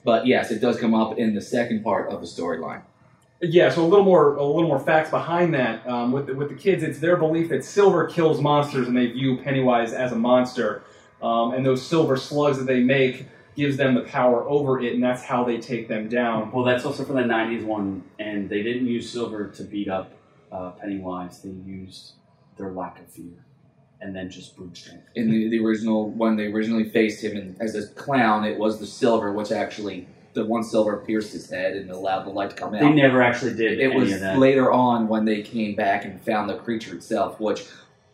But yes, it does come up in the second part of the storyline. Yeah, so a little more a little more facts behind that. Um, with the, with the kids, it's their belief that silver kills monsters, and they view Pennywise as a monster. Um, and those silver slugs that they make gives them the power over it, and that's how they take them down. Well, that's also from the '90s one, and they didn't use silver to beat up uh, Pennywise. They used their lack of fear, and then just brute strength. In the, the original, when they originally faced him in, as a clown, it was the silver, which actually the one silver pierced his head and allowed the light to come out. They never actually did it any was of that. later on when they came back and found the creature itself, which,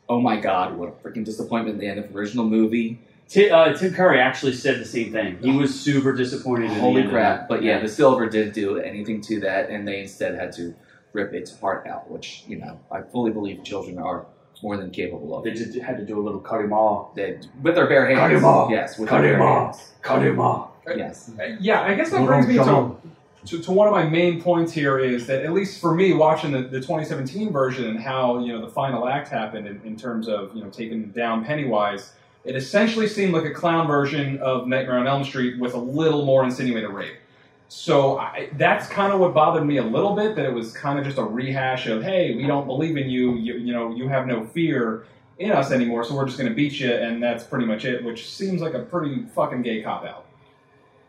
oh my god, what a freaking disappointment! at The end of the original movie. Ti- uh, Tim Curry actually said the same thing. He was super disappointed. in the Holy end of crap! it. But yeah, the silver did do anything to that, and they instead had to rip its heart out, which you know I fully believe children are more than capable of. they just had to do a little cut him off. They, with their bare hands. Cut him off. Yes, with Cut their him bare off. hands. Cut him off. Yes. Uh, Yeah, I guess that brings me to, to, to one of my main points here is that at least for me, watching the, the 2017 version and how you know the final act happened in, in terms of you know taking down Pennywise, it essentially seemed like a clown version of Nightmare on Elm Street with a little more insinuated rape. So I, that's kind of what bothered me a little bit that it was kind of just a rehash of hey, we don't believe in you, you, you know, you have no fear. in us anymore, so we're just going to beat you, and that's pretty much it. Which seems like a pretty fucking gay cop out.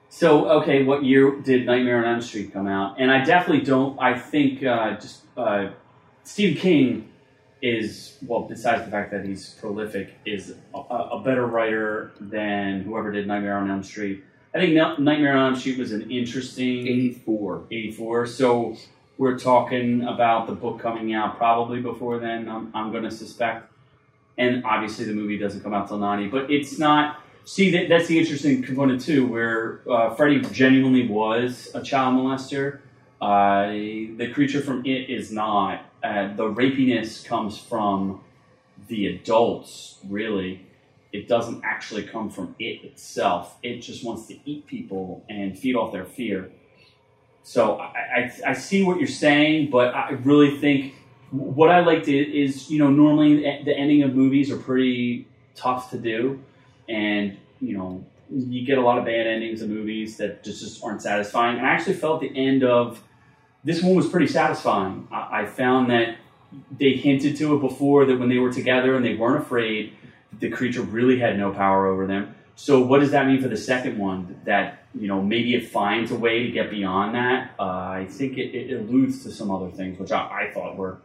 So, okay, what year did Nightmare on Elm Street come out? And I definitely don't. I think uh, just uh, Stephen King is well, besides the fact that he's prolific, is a, a better writer than whoever did Nightmare on Elm Street. I think Nightmare on Elm Street was an interesting 84. 84. So we're talking about the book coming out probably before then. I'm, I'm going to suspect, and obviously the movie doesn't come out till 90. But it's not. See, that, that's the interesting component too, where uh, Freddy genuinely was a child molester. Uh, the creature from It is not. Uh, the rapiness comes from the adults, really. It doesn't actually come from it itself. It just wants to eat people and feed off their fear. So I, I, I see what you're saying, but I really think what I liked is, you know, normally the ending of movies are pretty tough to do. And, you know, you get a lot of bad endings of movies that just, just aren't satisfying. And I actually felt the end of this one was pretty satisfying. I, I found that they hinted to it before that when they were together and they weren't afraid, the creature really had no power over them. So what does that mean for the second one? That you know maybe it finds a way to get beyond that. Uh, I think it, it, alludes to some other things, which I, I, thought were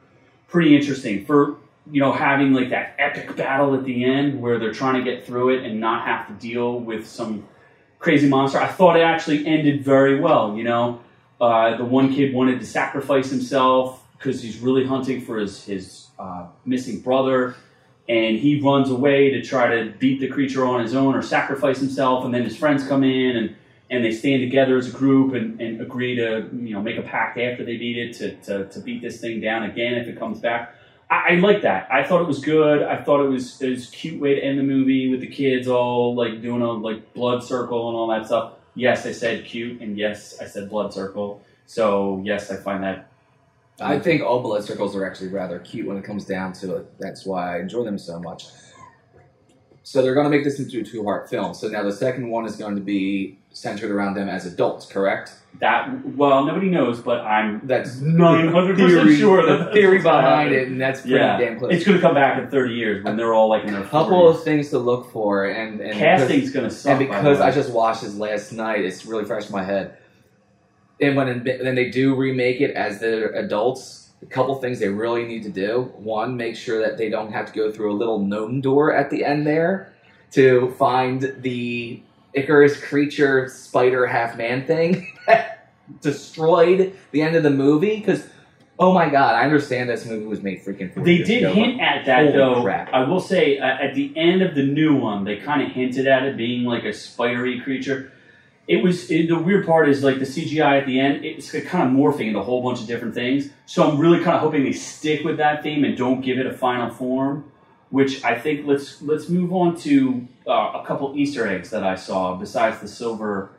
pretty interesting. For you know having like that epic battle at the end where they're trying to get through it and not have to deal with some crazy monster. I thought it actually ended very well. You know, uh, the one kid wanted to sacrifice himself because he's really hunting for his his uh, missing brother and he runs away to try to beat the creature on his own or sacrifice himself and then his friends come in and, and they stand together as a group and, and agree to you know make a pact after they beat it to, to, to beat this thing down again if it comes back. I, I like that. I thought it was good. I thought it was, it was cute way to end the movie with the kids all like doing a like blood circle and all that stuff. Yes i said cute and yes i said blood circle. So yes i find that I think all blood circles are actually rather cute when it comes down to it. That's why I enjoy them so much. So they're going to make this into a two-part film. So now the second one is going to be centered around them as adults, correct? That well, nobody knows, but I'm That's nine hundred percent sure that the theory behind it, and that's pretty yeah. damn close. It's going to come back in thirty years when they're all like in their couple 40s. of things to look for, and, and casting's going to suck. and because. I just watched this last night, it's really fresh in my head. And when then they do remake it as they're adults, a couple things they really need to do. One, make sure that they don't have to go through a little gnome door at the end there to find the Icarus creature spider half man thing that destroyed the end of the movie. Because oh my god, I understand this movie was made freaking. 40 They did ago, hint at that Holy though. crap. I will say uh, at the end of the new one, they kind of hinted at it being like a spidery creature. It was it, the weird part is like the CGI at the end. It's kind of morphing into a whole bunch of different things. So I'm really kind of hoping they stick with that theme and don't give it a final form. Which I think let's let's move on to uh, a couple Easter eggs that I saw besides the silver,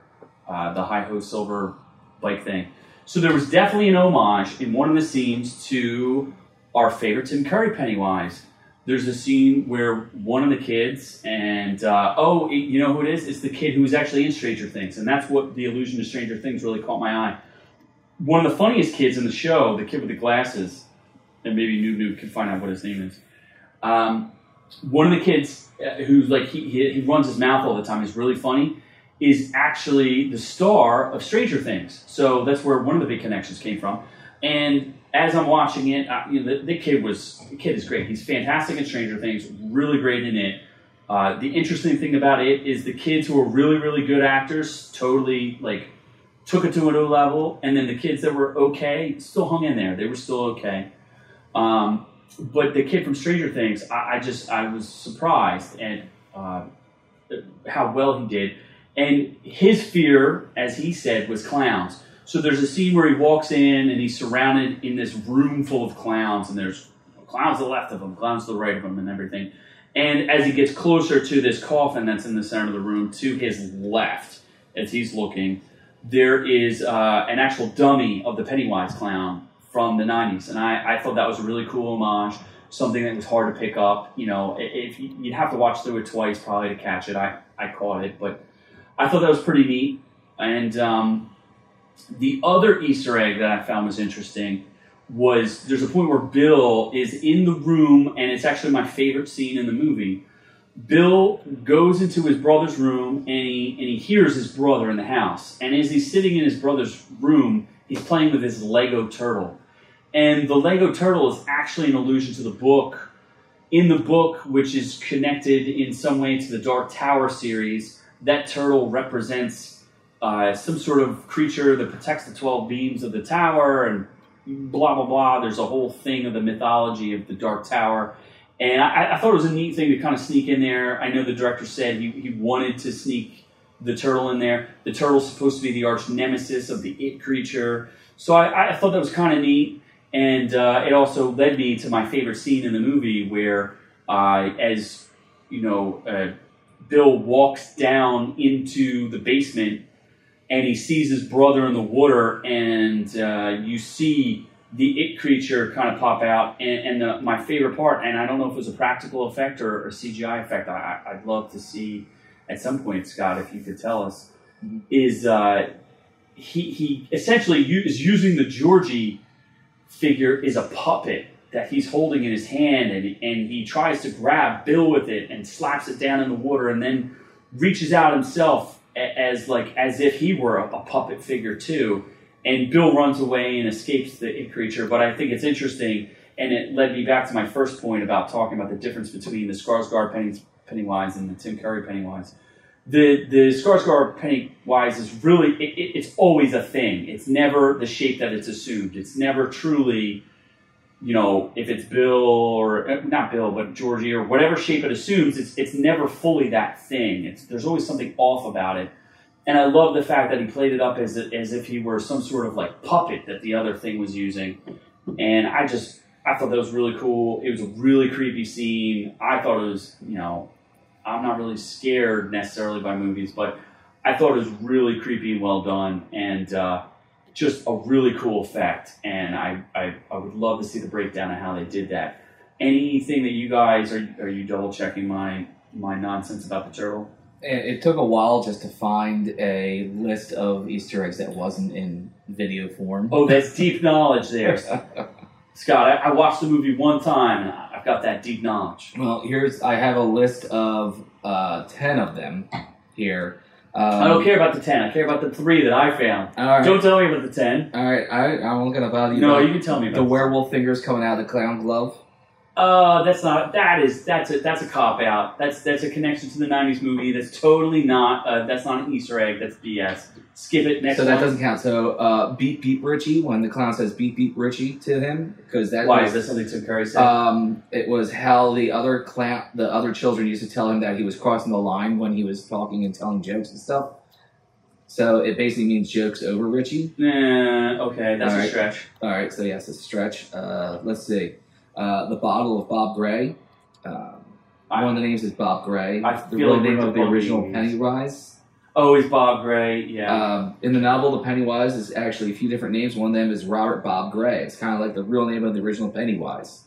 uh, the high ho silver bike thing. So there was definitely an homage in one of the scenes to our favorite Tim Curry Pennywise. There's a scene where one of the kids and uh, oh, it- you know who it is? It's the kid who was actually in Stranger Things, and that's what the allusion to Stranger Things really caught my eye. One of the funniest kids in the show, the kid with the glasses, and maybe Noob can find out what his name is. Um, one of the kids uh, who's like he, he he runs his mouth all the time is really funny is actually the star of Stranger Things. So that's where one of the big connections came from. And as I'm watching it, uh, you know, the, the kid was the kid is great. He's fantastic in Stranger Things, really great in it. Uh, the interesting thing about it is the kids who are really really good actors totally like took it to a new level, and then the kids that were okay still hung in there. They were still okay. Um, but the kid from Stranger Things, I, I just I was surprised at uh, how well he did. And his fear, as he said, was clowns. So there's a scene where he walks in and he's surrounded in this room full of clowns, and there's clowns to the left of him, clowns to the right of him, and everything. And as he gets closer to this coffin that's in the center of the room, to his left, as he's looking, there is uh, an actual dummy of the Pennywise clown from the 90s. And I, I thought that was a really cool homage, something that was hard to pick up. You know, if you- you'd have to watch through it twice probably to catch it. I, I caught it, but I thought that was pretty neat. And um, the other Easter egg that I found was interesting was there's a point where Bill is in the room, and it's actually my favorite scene in the movie. Bill goes into his brother's room and he and he hears his brother in the house. And as he's sitting in his brother's room, he's playing with his Lego turtle. And the Lego turtle is actually an allusion to the book. In the book, which is connected in some way to the Dark Tower series, that turtle represents uh, some sort of creature that protects the 12 beams of the tower and blah, blah, blah. There's a whole thing of the mythology of the Dark Tower. And I, I thought it was a neat thing to kind of sneak in there. I know the director said he, he wanted to sneak the turtle in there. The turtle's supposed to be the arch nemesis of the it creature. So I, I thought that was kind of neat. And uh, it also led me to my favorite scene in the movie where, uh, as you know, uh, Bill walks down into the basement and he sees his brother in the water, and uh, you see the it creature kind of pop out. And, and the, my favorite part, and I don't know if it was a practical effect or a CGI effect, I, I'd love to see at some point, Scott, if you could tell us, is uh, he, he essentially is using the Georgie figure is a puppet that he's holding in his hand, and, and he tries to grab Bill with it and slaps it down in the water, and then reaches out himself as like as if he were a, a puppet figure too. And Bill runs away and escapes the creature. But I think it's interesting, and it led me back to my first point about talking about the difference between the Skarsgård Penny, Pennywise and the Tim Curry Pennywise. The the Skarsgård Pennywise is really it, it, it's always a thing. It's never the shape that it's assumed. It's never truly you know, if it's Bill or uh, not Bill, but Georgie or whatever shape it assumes, it's it's never fully that thing. It's there's always something off about it. And I love the fact that he played it up as as if he were some sort of like puppet that the other thing was using. And I just I thought that was really cool. It was a really creepy scene. I thought it was, you know, I'm not really scared necessarily by movies, but I thought it was really creepy and well done. And uh, just a really cool effect, and I, I, I would love to see the breakdown of how they did that. Anything that you guys are are you double checking my my nonsense about the turtle? And it took a while just to find a list of Easter eggs that wasn't in video form. Oh, that's deep knowledge there, Scott. I, I watched the movie one time, and I've got that deep knowledge. well, here's I have a list of uh, ten of them here. Um, I don't care about the ten. I care about the three that I found. All right, Don't tell me about the ten. all right. I, I'm not gonna bother you. No, you can tell me about the the werewolf fingers coming out of the clown glove. Uh, that's not. That is. That's a. That's a cop out. That's that's a connection to the '90s movie. That's totally not. Uh, that's not an Easter egg. That's BS. Skip it. Next so that one. doesn't count. So uh, beep beep Richie when the clown says beep beep Richie to him because that Why was, is that something Tim Curry said? Um, it was how the other clown, the other children used to tell him that he was crossing the line when he was talking and telling jokes and stuff. So it basically means jokes over Richie. nah. Okay, that's All a right. stretch. All right, so yes, it's a stretch. Uh, let's see. Uh, the bottle of Bob Gray. Um, I- one of the names is Bob Gray. I the real like name of the original names. Pennywise. Oh, is Bob Gray? Yeah. Um, in the novel, the Pennywise is actually a few different names. One of them is Robert Bob Gray. It's kind of like the real name of the original Pennywise.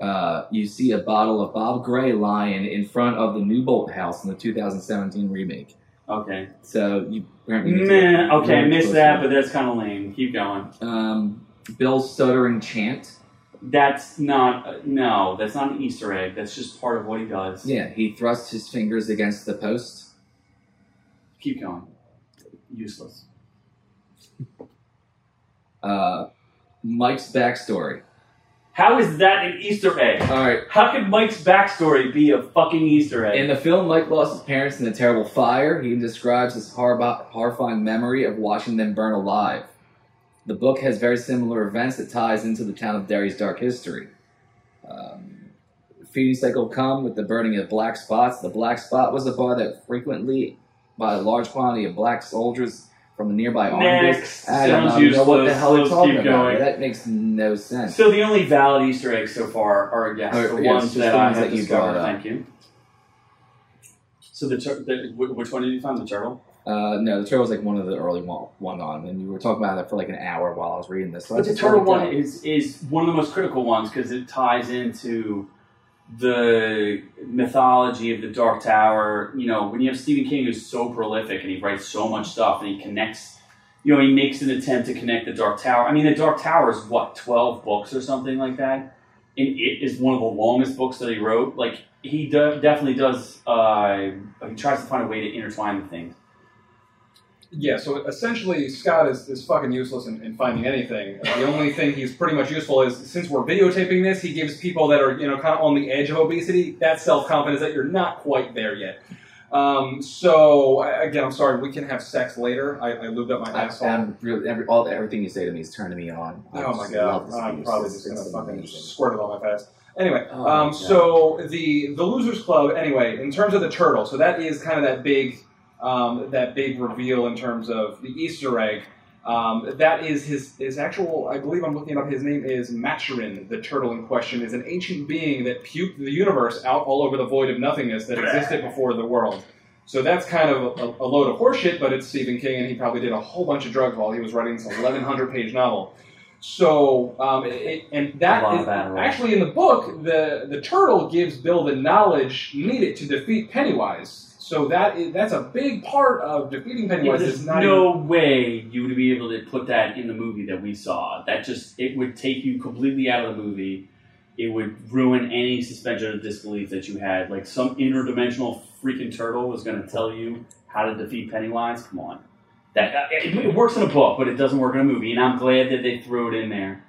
Uh, you see a bottle of Bob Gray lying in front of the Neibolt house in the 2017 remake. okay. So you apparently Meh. Okay, I missed that, but that's kind of lame. Keep going. Um, Bill's stuttering chant. That's not. Uh, no, that's not an Easter egg. That's just part of what he does. Yeah, he thrusts his fingers against the post. Keep going. Useless. Uh, Mike's backstory. How is that an Easter egg? All right. How could Mike's backstory be a fucking Easter egg? In the film, Mike lost his parents in a terrible fire. He describes his horrifying memory of watching them burn alive. The book has very similar events that ties into the town of Derry's dark history. Um, feeding cycle come with the burning of black spots. The black spot was a bar that frequently by a large quantity of black soldiers from the nearby army base. Next. I don't Sounds know, you know what the useless. hell they're Let's talking keep about. going. That makes no sense. So the only valid Easter eggs so far are yes, Are- the yes, ones just that the I ones have that you discovered. brought up. Thank you. So the, tur- the wh- which one did you find the turtle? Uh, no, the turtle was like one of the early one, one on, and you were talking about it for like an hour while I was reading this. So But the turtle one is is one of the most critical ones because it ties into the mythology of the Dark Tower. You know, when you have Stephen King who's so prolific and he writes so much stuff and he connects you know, he makes an attempt to connect the Dark Tower. I mean, the Dark Tower is what twelve books or something like that, and it is one of the longest books that he wrote. Like he de- definitely does. Uh, he tries to find a way to intertwine the things. Yeah, so essentially, Scott is, is fucking useless in, in finding anything. The only thing he's pretty much useful is since we're videotaping this, he gives people that are you know kind of on the edge of obesity that self confidence that you're not quite there yet. Um, so again, I'm sorry. We can have sex later. I, I lubed up my I, asshole. I'm really, every, all everything you say to me is turning me on. I Oh my god! this I'm probably just gonna it's fucking amazing. squirt it on my face. Anyway, Oh um, so the the losers club. Anyway, in terms of the turtle, so that is kind of that big um, that big reveal in terms of the Easter egg. Um, that is his his actual. I believe I'm looking it up. His name is Maturin. The turtle in question is an ancient being that puked the universe out all over the void of nothingness that existed before the world. So that's kind of a, a load of horseshit, but it's Stephen King, and he probably did a whole bunch of drugs while he was writing this 1,100 page novel. So, um, it, and that is words. actually in the book, the the turtle gives Bill the knowledge needed to defeat Pennywise. So that is that's a big part of defeating Pennywise. there's is not no way you would be able to put that in the movie that we saw. That just it would take you completely out of the movie. It would ruin any suspension of disbelief that you had. Like some interdimensional freaking turtle was going to tell you how to defeat Pennywise. Come on, that uh, it, it works in a book, but it doesn't work in a movie. And I'm glad that they threw it in there.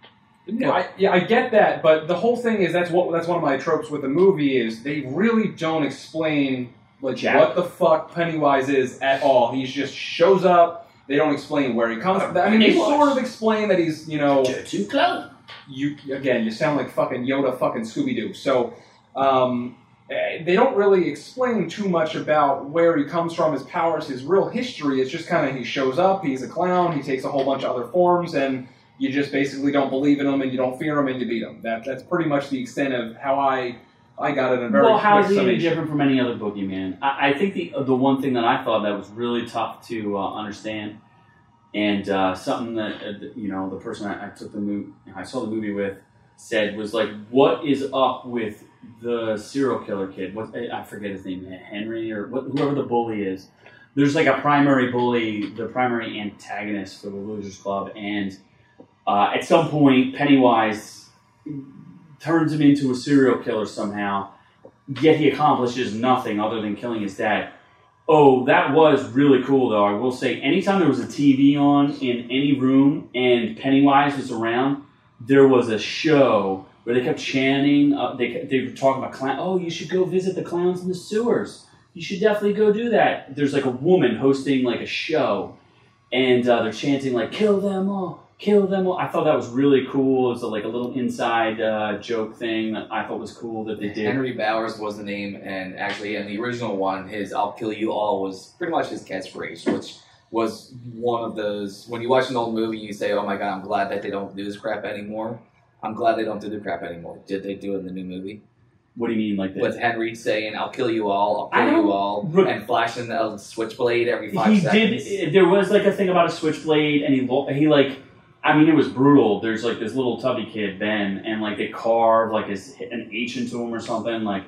No, I, yeah, I get that, but the whole thing is that's what that's one of my tropes with the movie is they really don't explain like Jack. what the fuck Pennywise is at all. He just shows up. They don't explain where he comes from. I mean, they sort of explain that he's you know Too close. you again. You sound like fucking Yoda, fucking Scooby Doo. So. Um, eh, they don't really explain too much about where he comes from, his powers, his real history. It's just kind of he shows up, he's a clown, he takes a whole bunch of other forms, and you just basically don't believe in him and you don't fear him and you beat him. That that's pretty much the extent of how I I got it in very well, how is he any different from any other boogeyman? I, I think the the one thing that I thought that was really tough to uh, understand, and uh, something that uh, you know the person I, I took the movie, I saw the movie with, said was like, what is up with the serial killer kid? What I forget his name, Henry or what, whoever the bully is. There's like a primary bully, the primary antagonist for the Losers Club, and uh, at some point, Pennywise turns him into a serial killer somehow, yet he accomplishes nothing other than killing his dad. Oh, that was really cool, though. I will say, anytime there was a TV on in any room and Pennywise was around, there was a show where they kept chanting. Uh, they they were talking about clown. Oh, you should go visit the clowns in the sewers. You should definitely go do that. There's like a woman hosting like a show, and uh, they're chanting like "Kill them all, kill them all." I thought that was really cool. It's a, like a little inside uh, joke thing that I thought was cool that they did. Henry Bowers was the name, and actually in the original one, his "I'll kill you all" was pretty much his catchphrase, which was one of those. When you watch an old movie, you say, "Oh my god, I'm glad that they don't do this crap anymore." I'm glad they don't do the crap anymore. Did they do it in the new movie What do you mean like with? Henry saying, "I'll kill you all, I'll kill you all," re- and flashing the switchblade every five He seconds? did. There was like a thing about a switchblade, and he he like. I mean, it was brutal. There's like this little tubby kid Ben, and like they carved like his an H into him or something. Like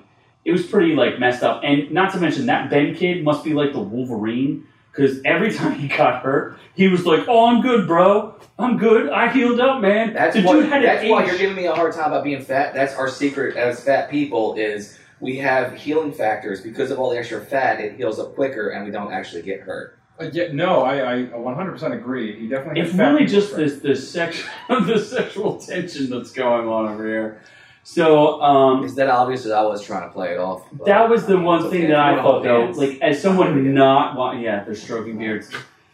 it was pretty like messed up. And not to mention that Ben kid must be like the Wolverine because every time he got hurt, he was like, "Oh, I'm good, bro. I'm good. I healed up, man." That's the why, dude had that's why H. you're giving me a hard time about being fat. That's our secret as fat people is we have healing factors because of all the extra fat. It heals up quicker, and we don't actually get hurt. Uh, yeah, no, I, I 100% agree. He definitely. It's really just strength. this the sex the sexual tension that's going on over here. So um, Is that obvious? As I was trying to play it off. That was the one thing that I thought though, like as someone not wa- yeah, they're stroking beards.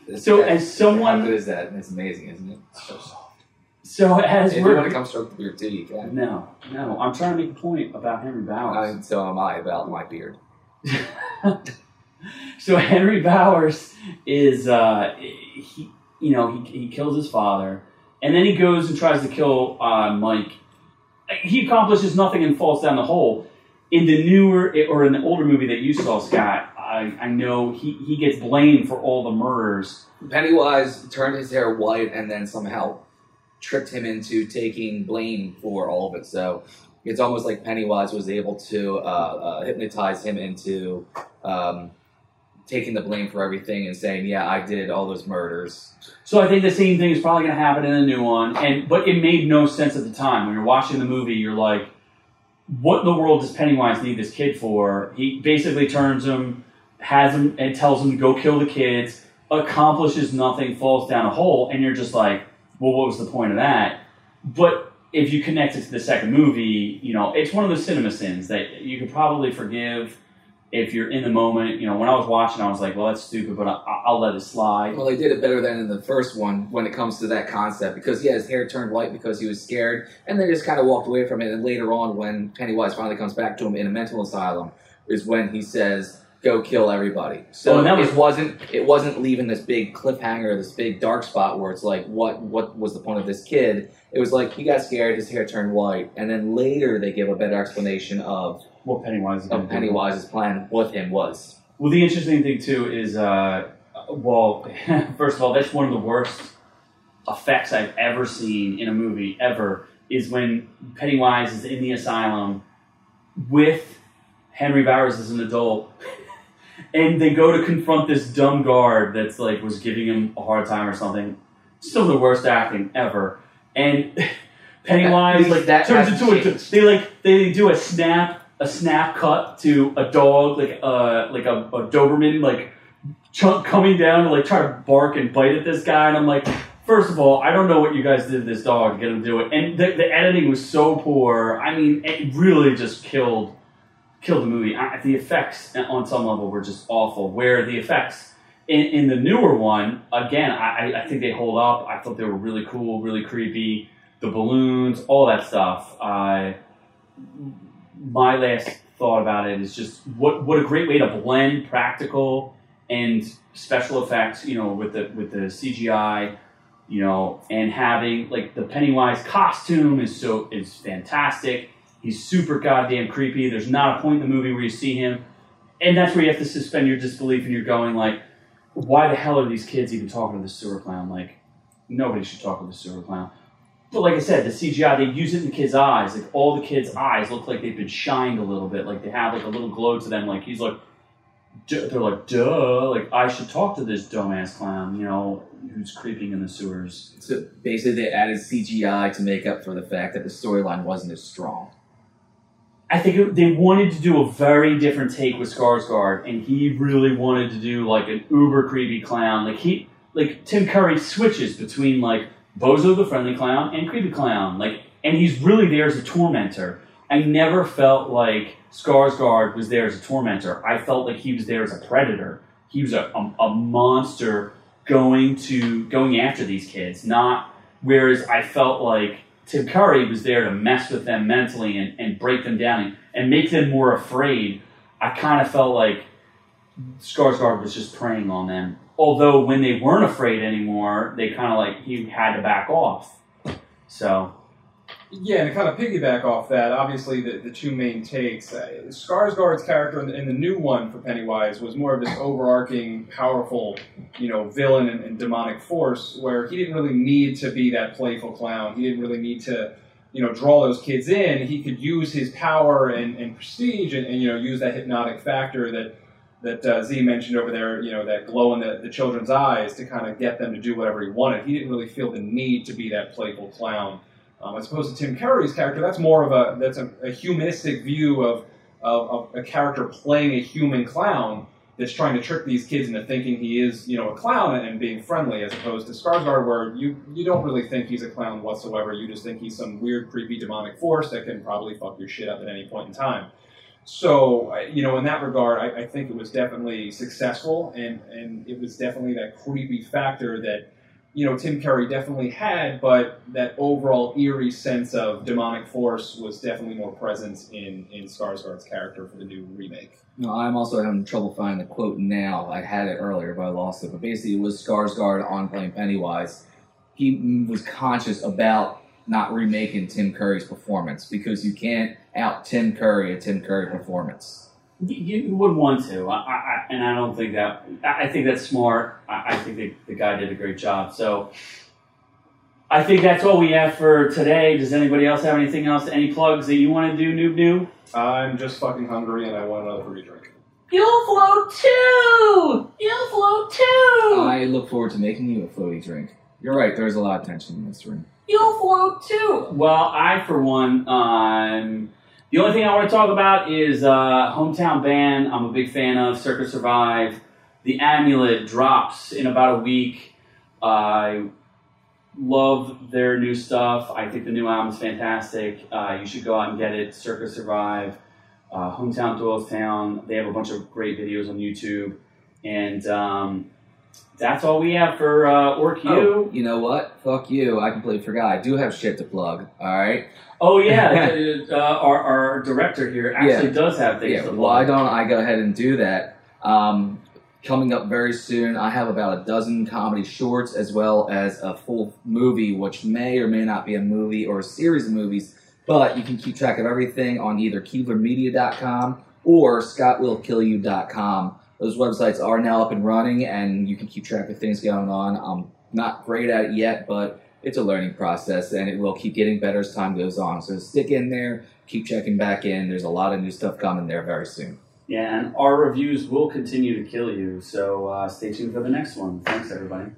It's- So that- as someone- how good is that? It's amazing, isn't it? So soft. So as If you want to come stroke the beard too, you can. no, no, I'm trying to make a point about Henry Bowers. I, so am I about my beard. so Henry Bowers is uh, he you know he, he kills his father and then he goes and tries to kill uh, Mike. He accomplishes nothing and falls down the hole. In the newer or in the older movie that you saw, Scott, I, I know he, he gets blamed for all the murders. Pennywise turned his hair white and then somehow tricked him into taking blame for all of it. So it's almost like Pennywise was able to uh, uh, hypnotize him into um, taking the blame for everything and saying, "Yeah, I did all those murders." So I think the same thing is probably going to happen in the new one, and but it made no sense at the time when you're watching the movie. You're like, "What in the world does Pennywise need this kid for?" He basically turns him, has him, and tells him to go kill the kids. Accomplishes nothing, falls down a hole, and you're just like, "Well, what was the point of that?" But if you connect it to the second movie, you know, it's one of those cinema sins that you could probably forgive if you're in the moment. You know, when I was watching, I was like, "Well, that's stupid," but I, I'll let it slide. Well, they did it better than in the first one when it comes to that concept because yeah, his hair turned white because he was scared, and they just kind of walked away from it. And later on, when Pennywise finally comes back to him in a mental asylum, is when he says, "Go kill everybody." So that was- it wasn't it wasn't leaving this big cliffhanger, this big dark spot where it's like, what what was the point of this kid? It was like he got scared, his hair turned white, and then later they give a better explanation of, What Pennywise is gonna of do. Pennywise's plan with him was. Well, the interesting thing too is, uh, well, first of all, that's one of the worst effects I've ever seen in a movie ever. Is when Pennywise is in the asylum with Henry Bowers as an adult, and they go to confront this dumb guard that's like was giving him a hard time or something. Some of the worst acting ever, and Pennywise like that turns into a they like they do a snap a snap cut to a dog like uh like a, a Doberman like chunk coming down to like try to bark and bite at this guy and I'm like first of all I don't know what you guys did to this dog to get him to do it and the, the editing was so poor I mean it really just killed killed the movie. I, the effects on some level were just awful where the effects in, in the newer one again I, I- I think they hold up I thought they were really cool really creepy the balloons all that stuff uh, my last thought about it is just what what a great way to blend practical and special effects, you know, with the with the CGI, you know, and having like the Pennywise costume is so is fantastic. He's super goddamn creepy. There's not a point in the movie where you see him, and that's where you have to suspend your disbelief and you're going like, why the hell are these kids even talking to the sewer clown? Like, nobody should talk to the sewer clown. But like I said, the CGI they use it in the kids' eyes. Like all the kids' eyes look like they've been shined a little bit. Like they have like a little glow to them. Like he's like, duh, they're like, duh. Like I should talk to this dumbass clown, you know, who's creeping in the sewers. So basically, they added CGI to make up for the fact that the storyline wasn't as strong. I think it, they wanted to do a very different take with Skarsgård, and he really wanted to do like an uber creepy clown. Like he, like Tim Curry switches between like Bozo the friendly clown and creepy clown. Like, and he's really there as a tormentor. I never felt like Skarsgård was there as a tormentor. I felt like he was there as a predator. He was a, a, a monster going to going after these kids. Not whereas I felt like Tim Curry was there to mess with them mentally and, and break them down and, and make them more afraid. I kind of felt like Skarsgård was just preying on them. Although when they weren't afraid anymore, they kind of like he had to back off. So Yeah, and to kind of piggyback off that, obviously the, the two main takes. Uh, Skarsgård's character in the, in the new one for Pennywise was more of this overarching, powerful, you know, villain and, and demonic force, where he didn't really need to be that playful clown. He didn't really need to, you know, draw those kids in. He could use his power and, and prestige, and, and you know, use that hypnotic factor that that uh, Z mentioned over there. You know, that glow in the, the children's eyes to kind of get them to do whatever he wanted. He didn't really feel the need to be that playful clown. Um, as opposed to Tim Curry's character, that's more of a that's a, a humanistic view of, of, of a character playing a human clown that's trying to trick these kids into thinking he is you know a clown and being friendly, as opposed to Skarsgård, where you you don't really think he's a clown whatsoever. You just think he's some weird, creepy, demonic force that can probably fuck your shit up at any point in time. So you know, in that regard, I, I think it was definitely successful, and and it was definitely that creepy factor that you know Tim Curry definitely had, but that overall eerie sense of demonic force was definitely more present in in Skarsgård's character for the new remake. No, I'm also having trouble finding the quote now. I had it earlier, but I lost it. But basically, it was Skarsgård on playing Pennywise. He was conscious about not remaking Tim Curry's performance because you can't out Tim Curry a Tim Curry performance. you, you would want to, I, I, I- and I don't think that. I I think that's smart. I, I think the, the guy did a great job. So. I think that's all we have for today. Does anybody else have anything else? Any plugs that you want to do, Noob New? I'm just fucking hungry and I want another free drink. You'll float too! You'll float too! I look forward to making you a floaty drink. You're right. There's a lot of tension in this room. You'll too. Well, I for one, um, the only thing I want to talk about is uh, hometown band. I'm a big fan of Circa Survive. The Amulet drops in about a week. I love their new stuff. I think the new album's fantastic. Uh, you should go out and get it. Circa Survive. Uh, hometown Doylestown. They have a bunch of great videos on YouTube, and um, that's all we have for uh, Orc U. Oh, you know what? Fuck you. I completely forgot. I do have shit to plug. All right. Oh yeah, uh, our, our director here actually does have things Yeah. to Why don't I go ahead and do that? Um, coming up very soon, I have about a dozen comedy shorts as well as a full movie, which may or may not be a movie or a series of movies. But you can keep track of everything on either KeeblerMedia.com or ScottWillKillYou.com. Those websites are now up and running, and you can keep track of things going on. I'm not great at it yet, but it's a learning process, and it will keep getting better as time goes on. So stick in there, keep checking back in. There's a lot of new stuff coming there very soon. Yeah, and our reviews will continue to kill you. So uh, stay tuned for the next one. Thanks, everybody.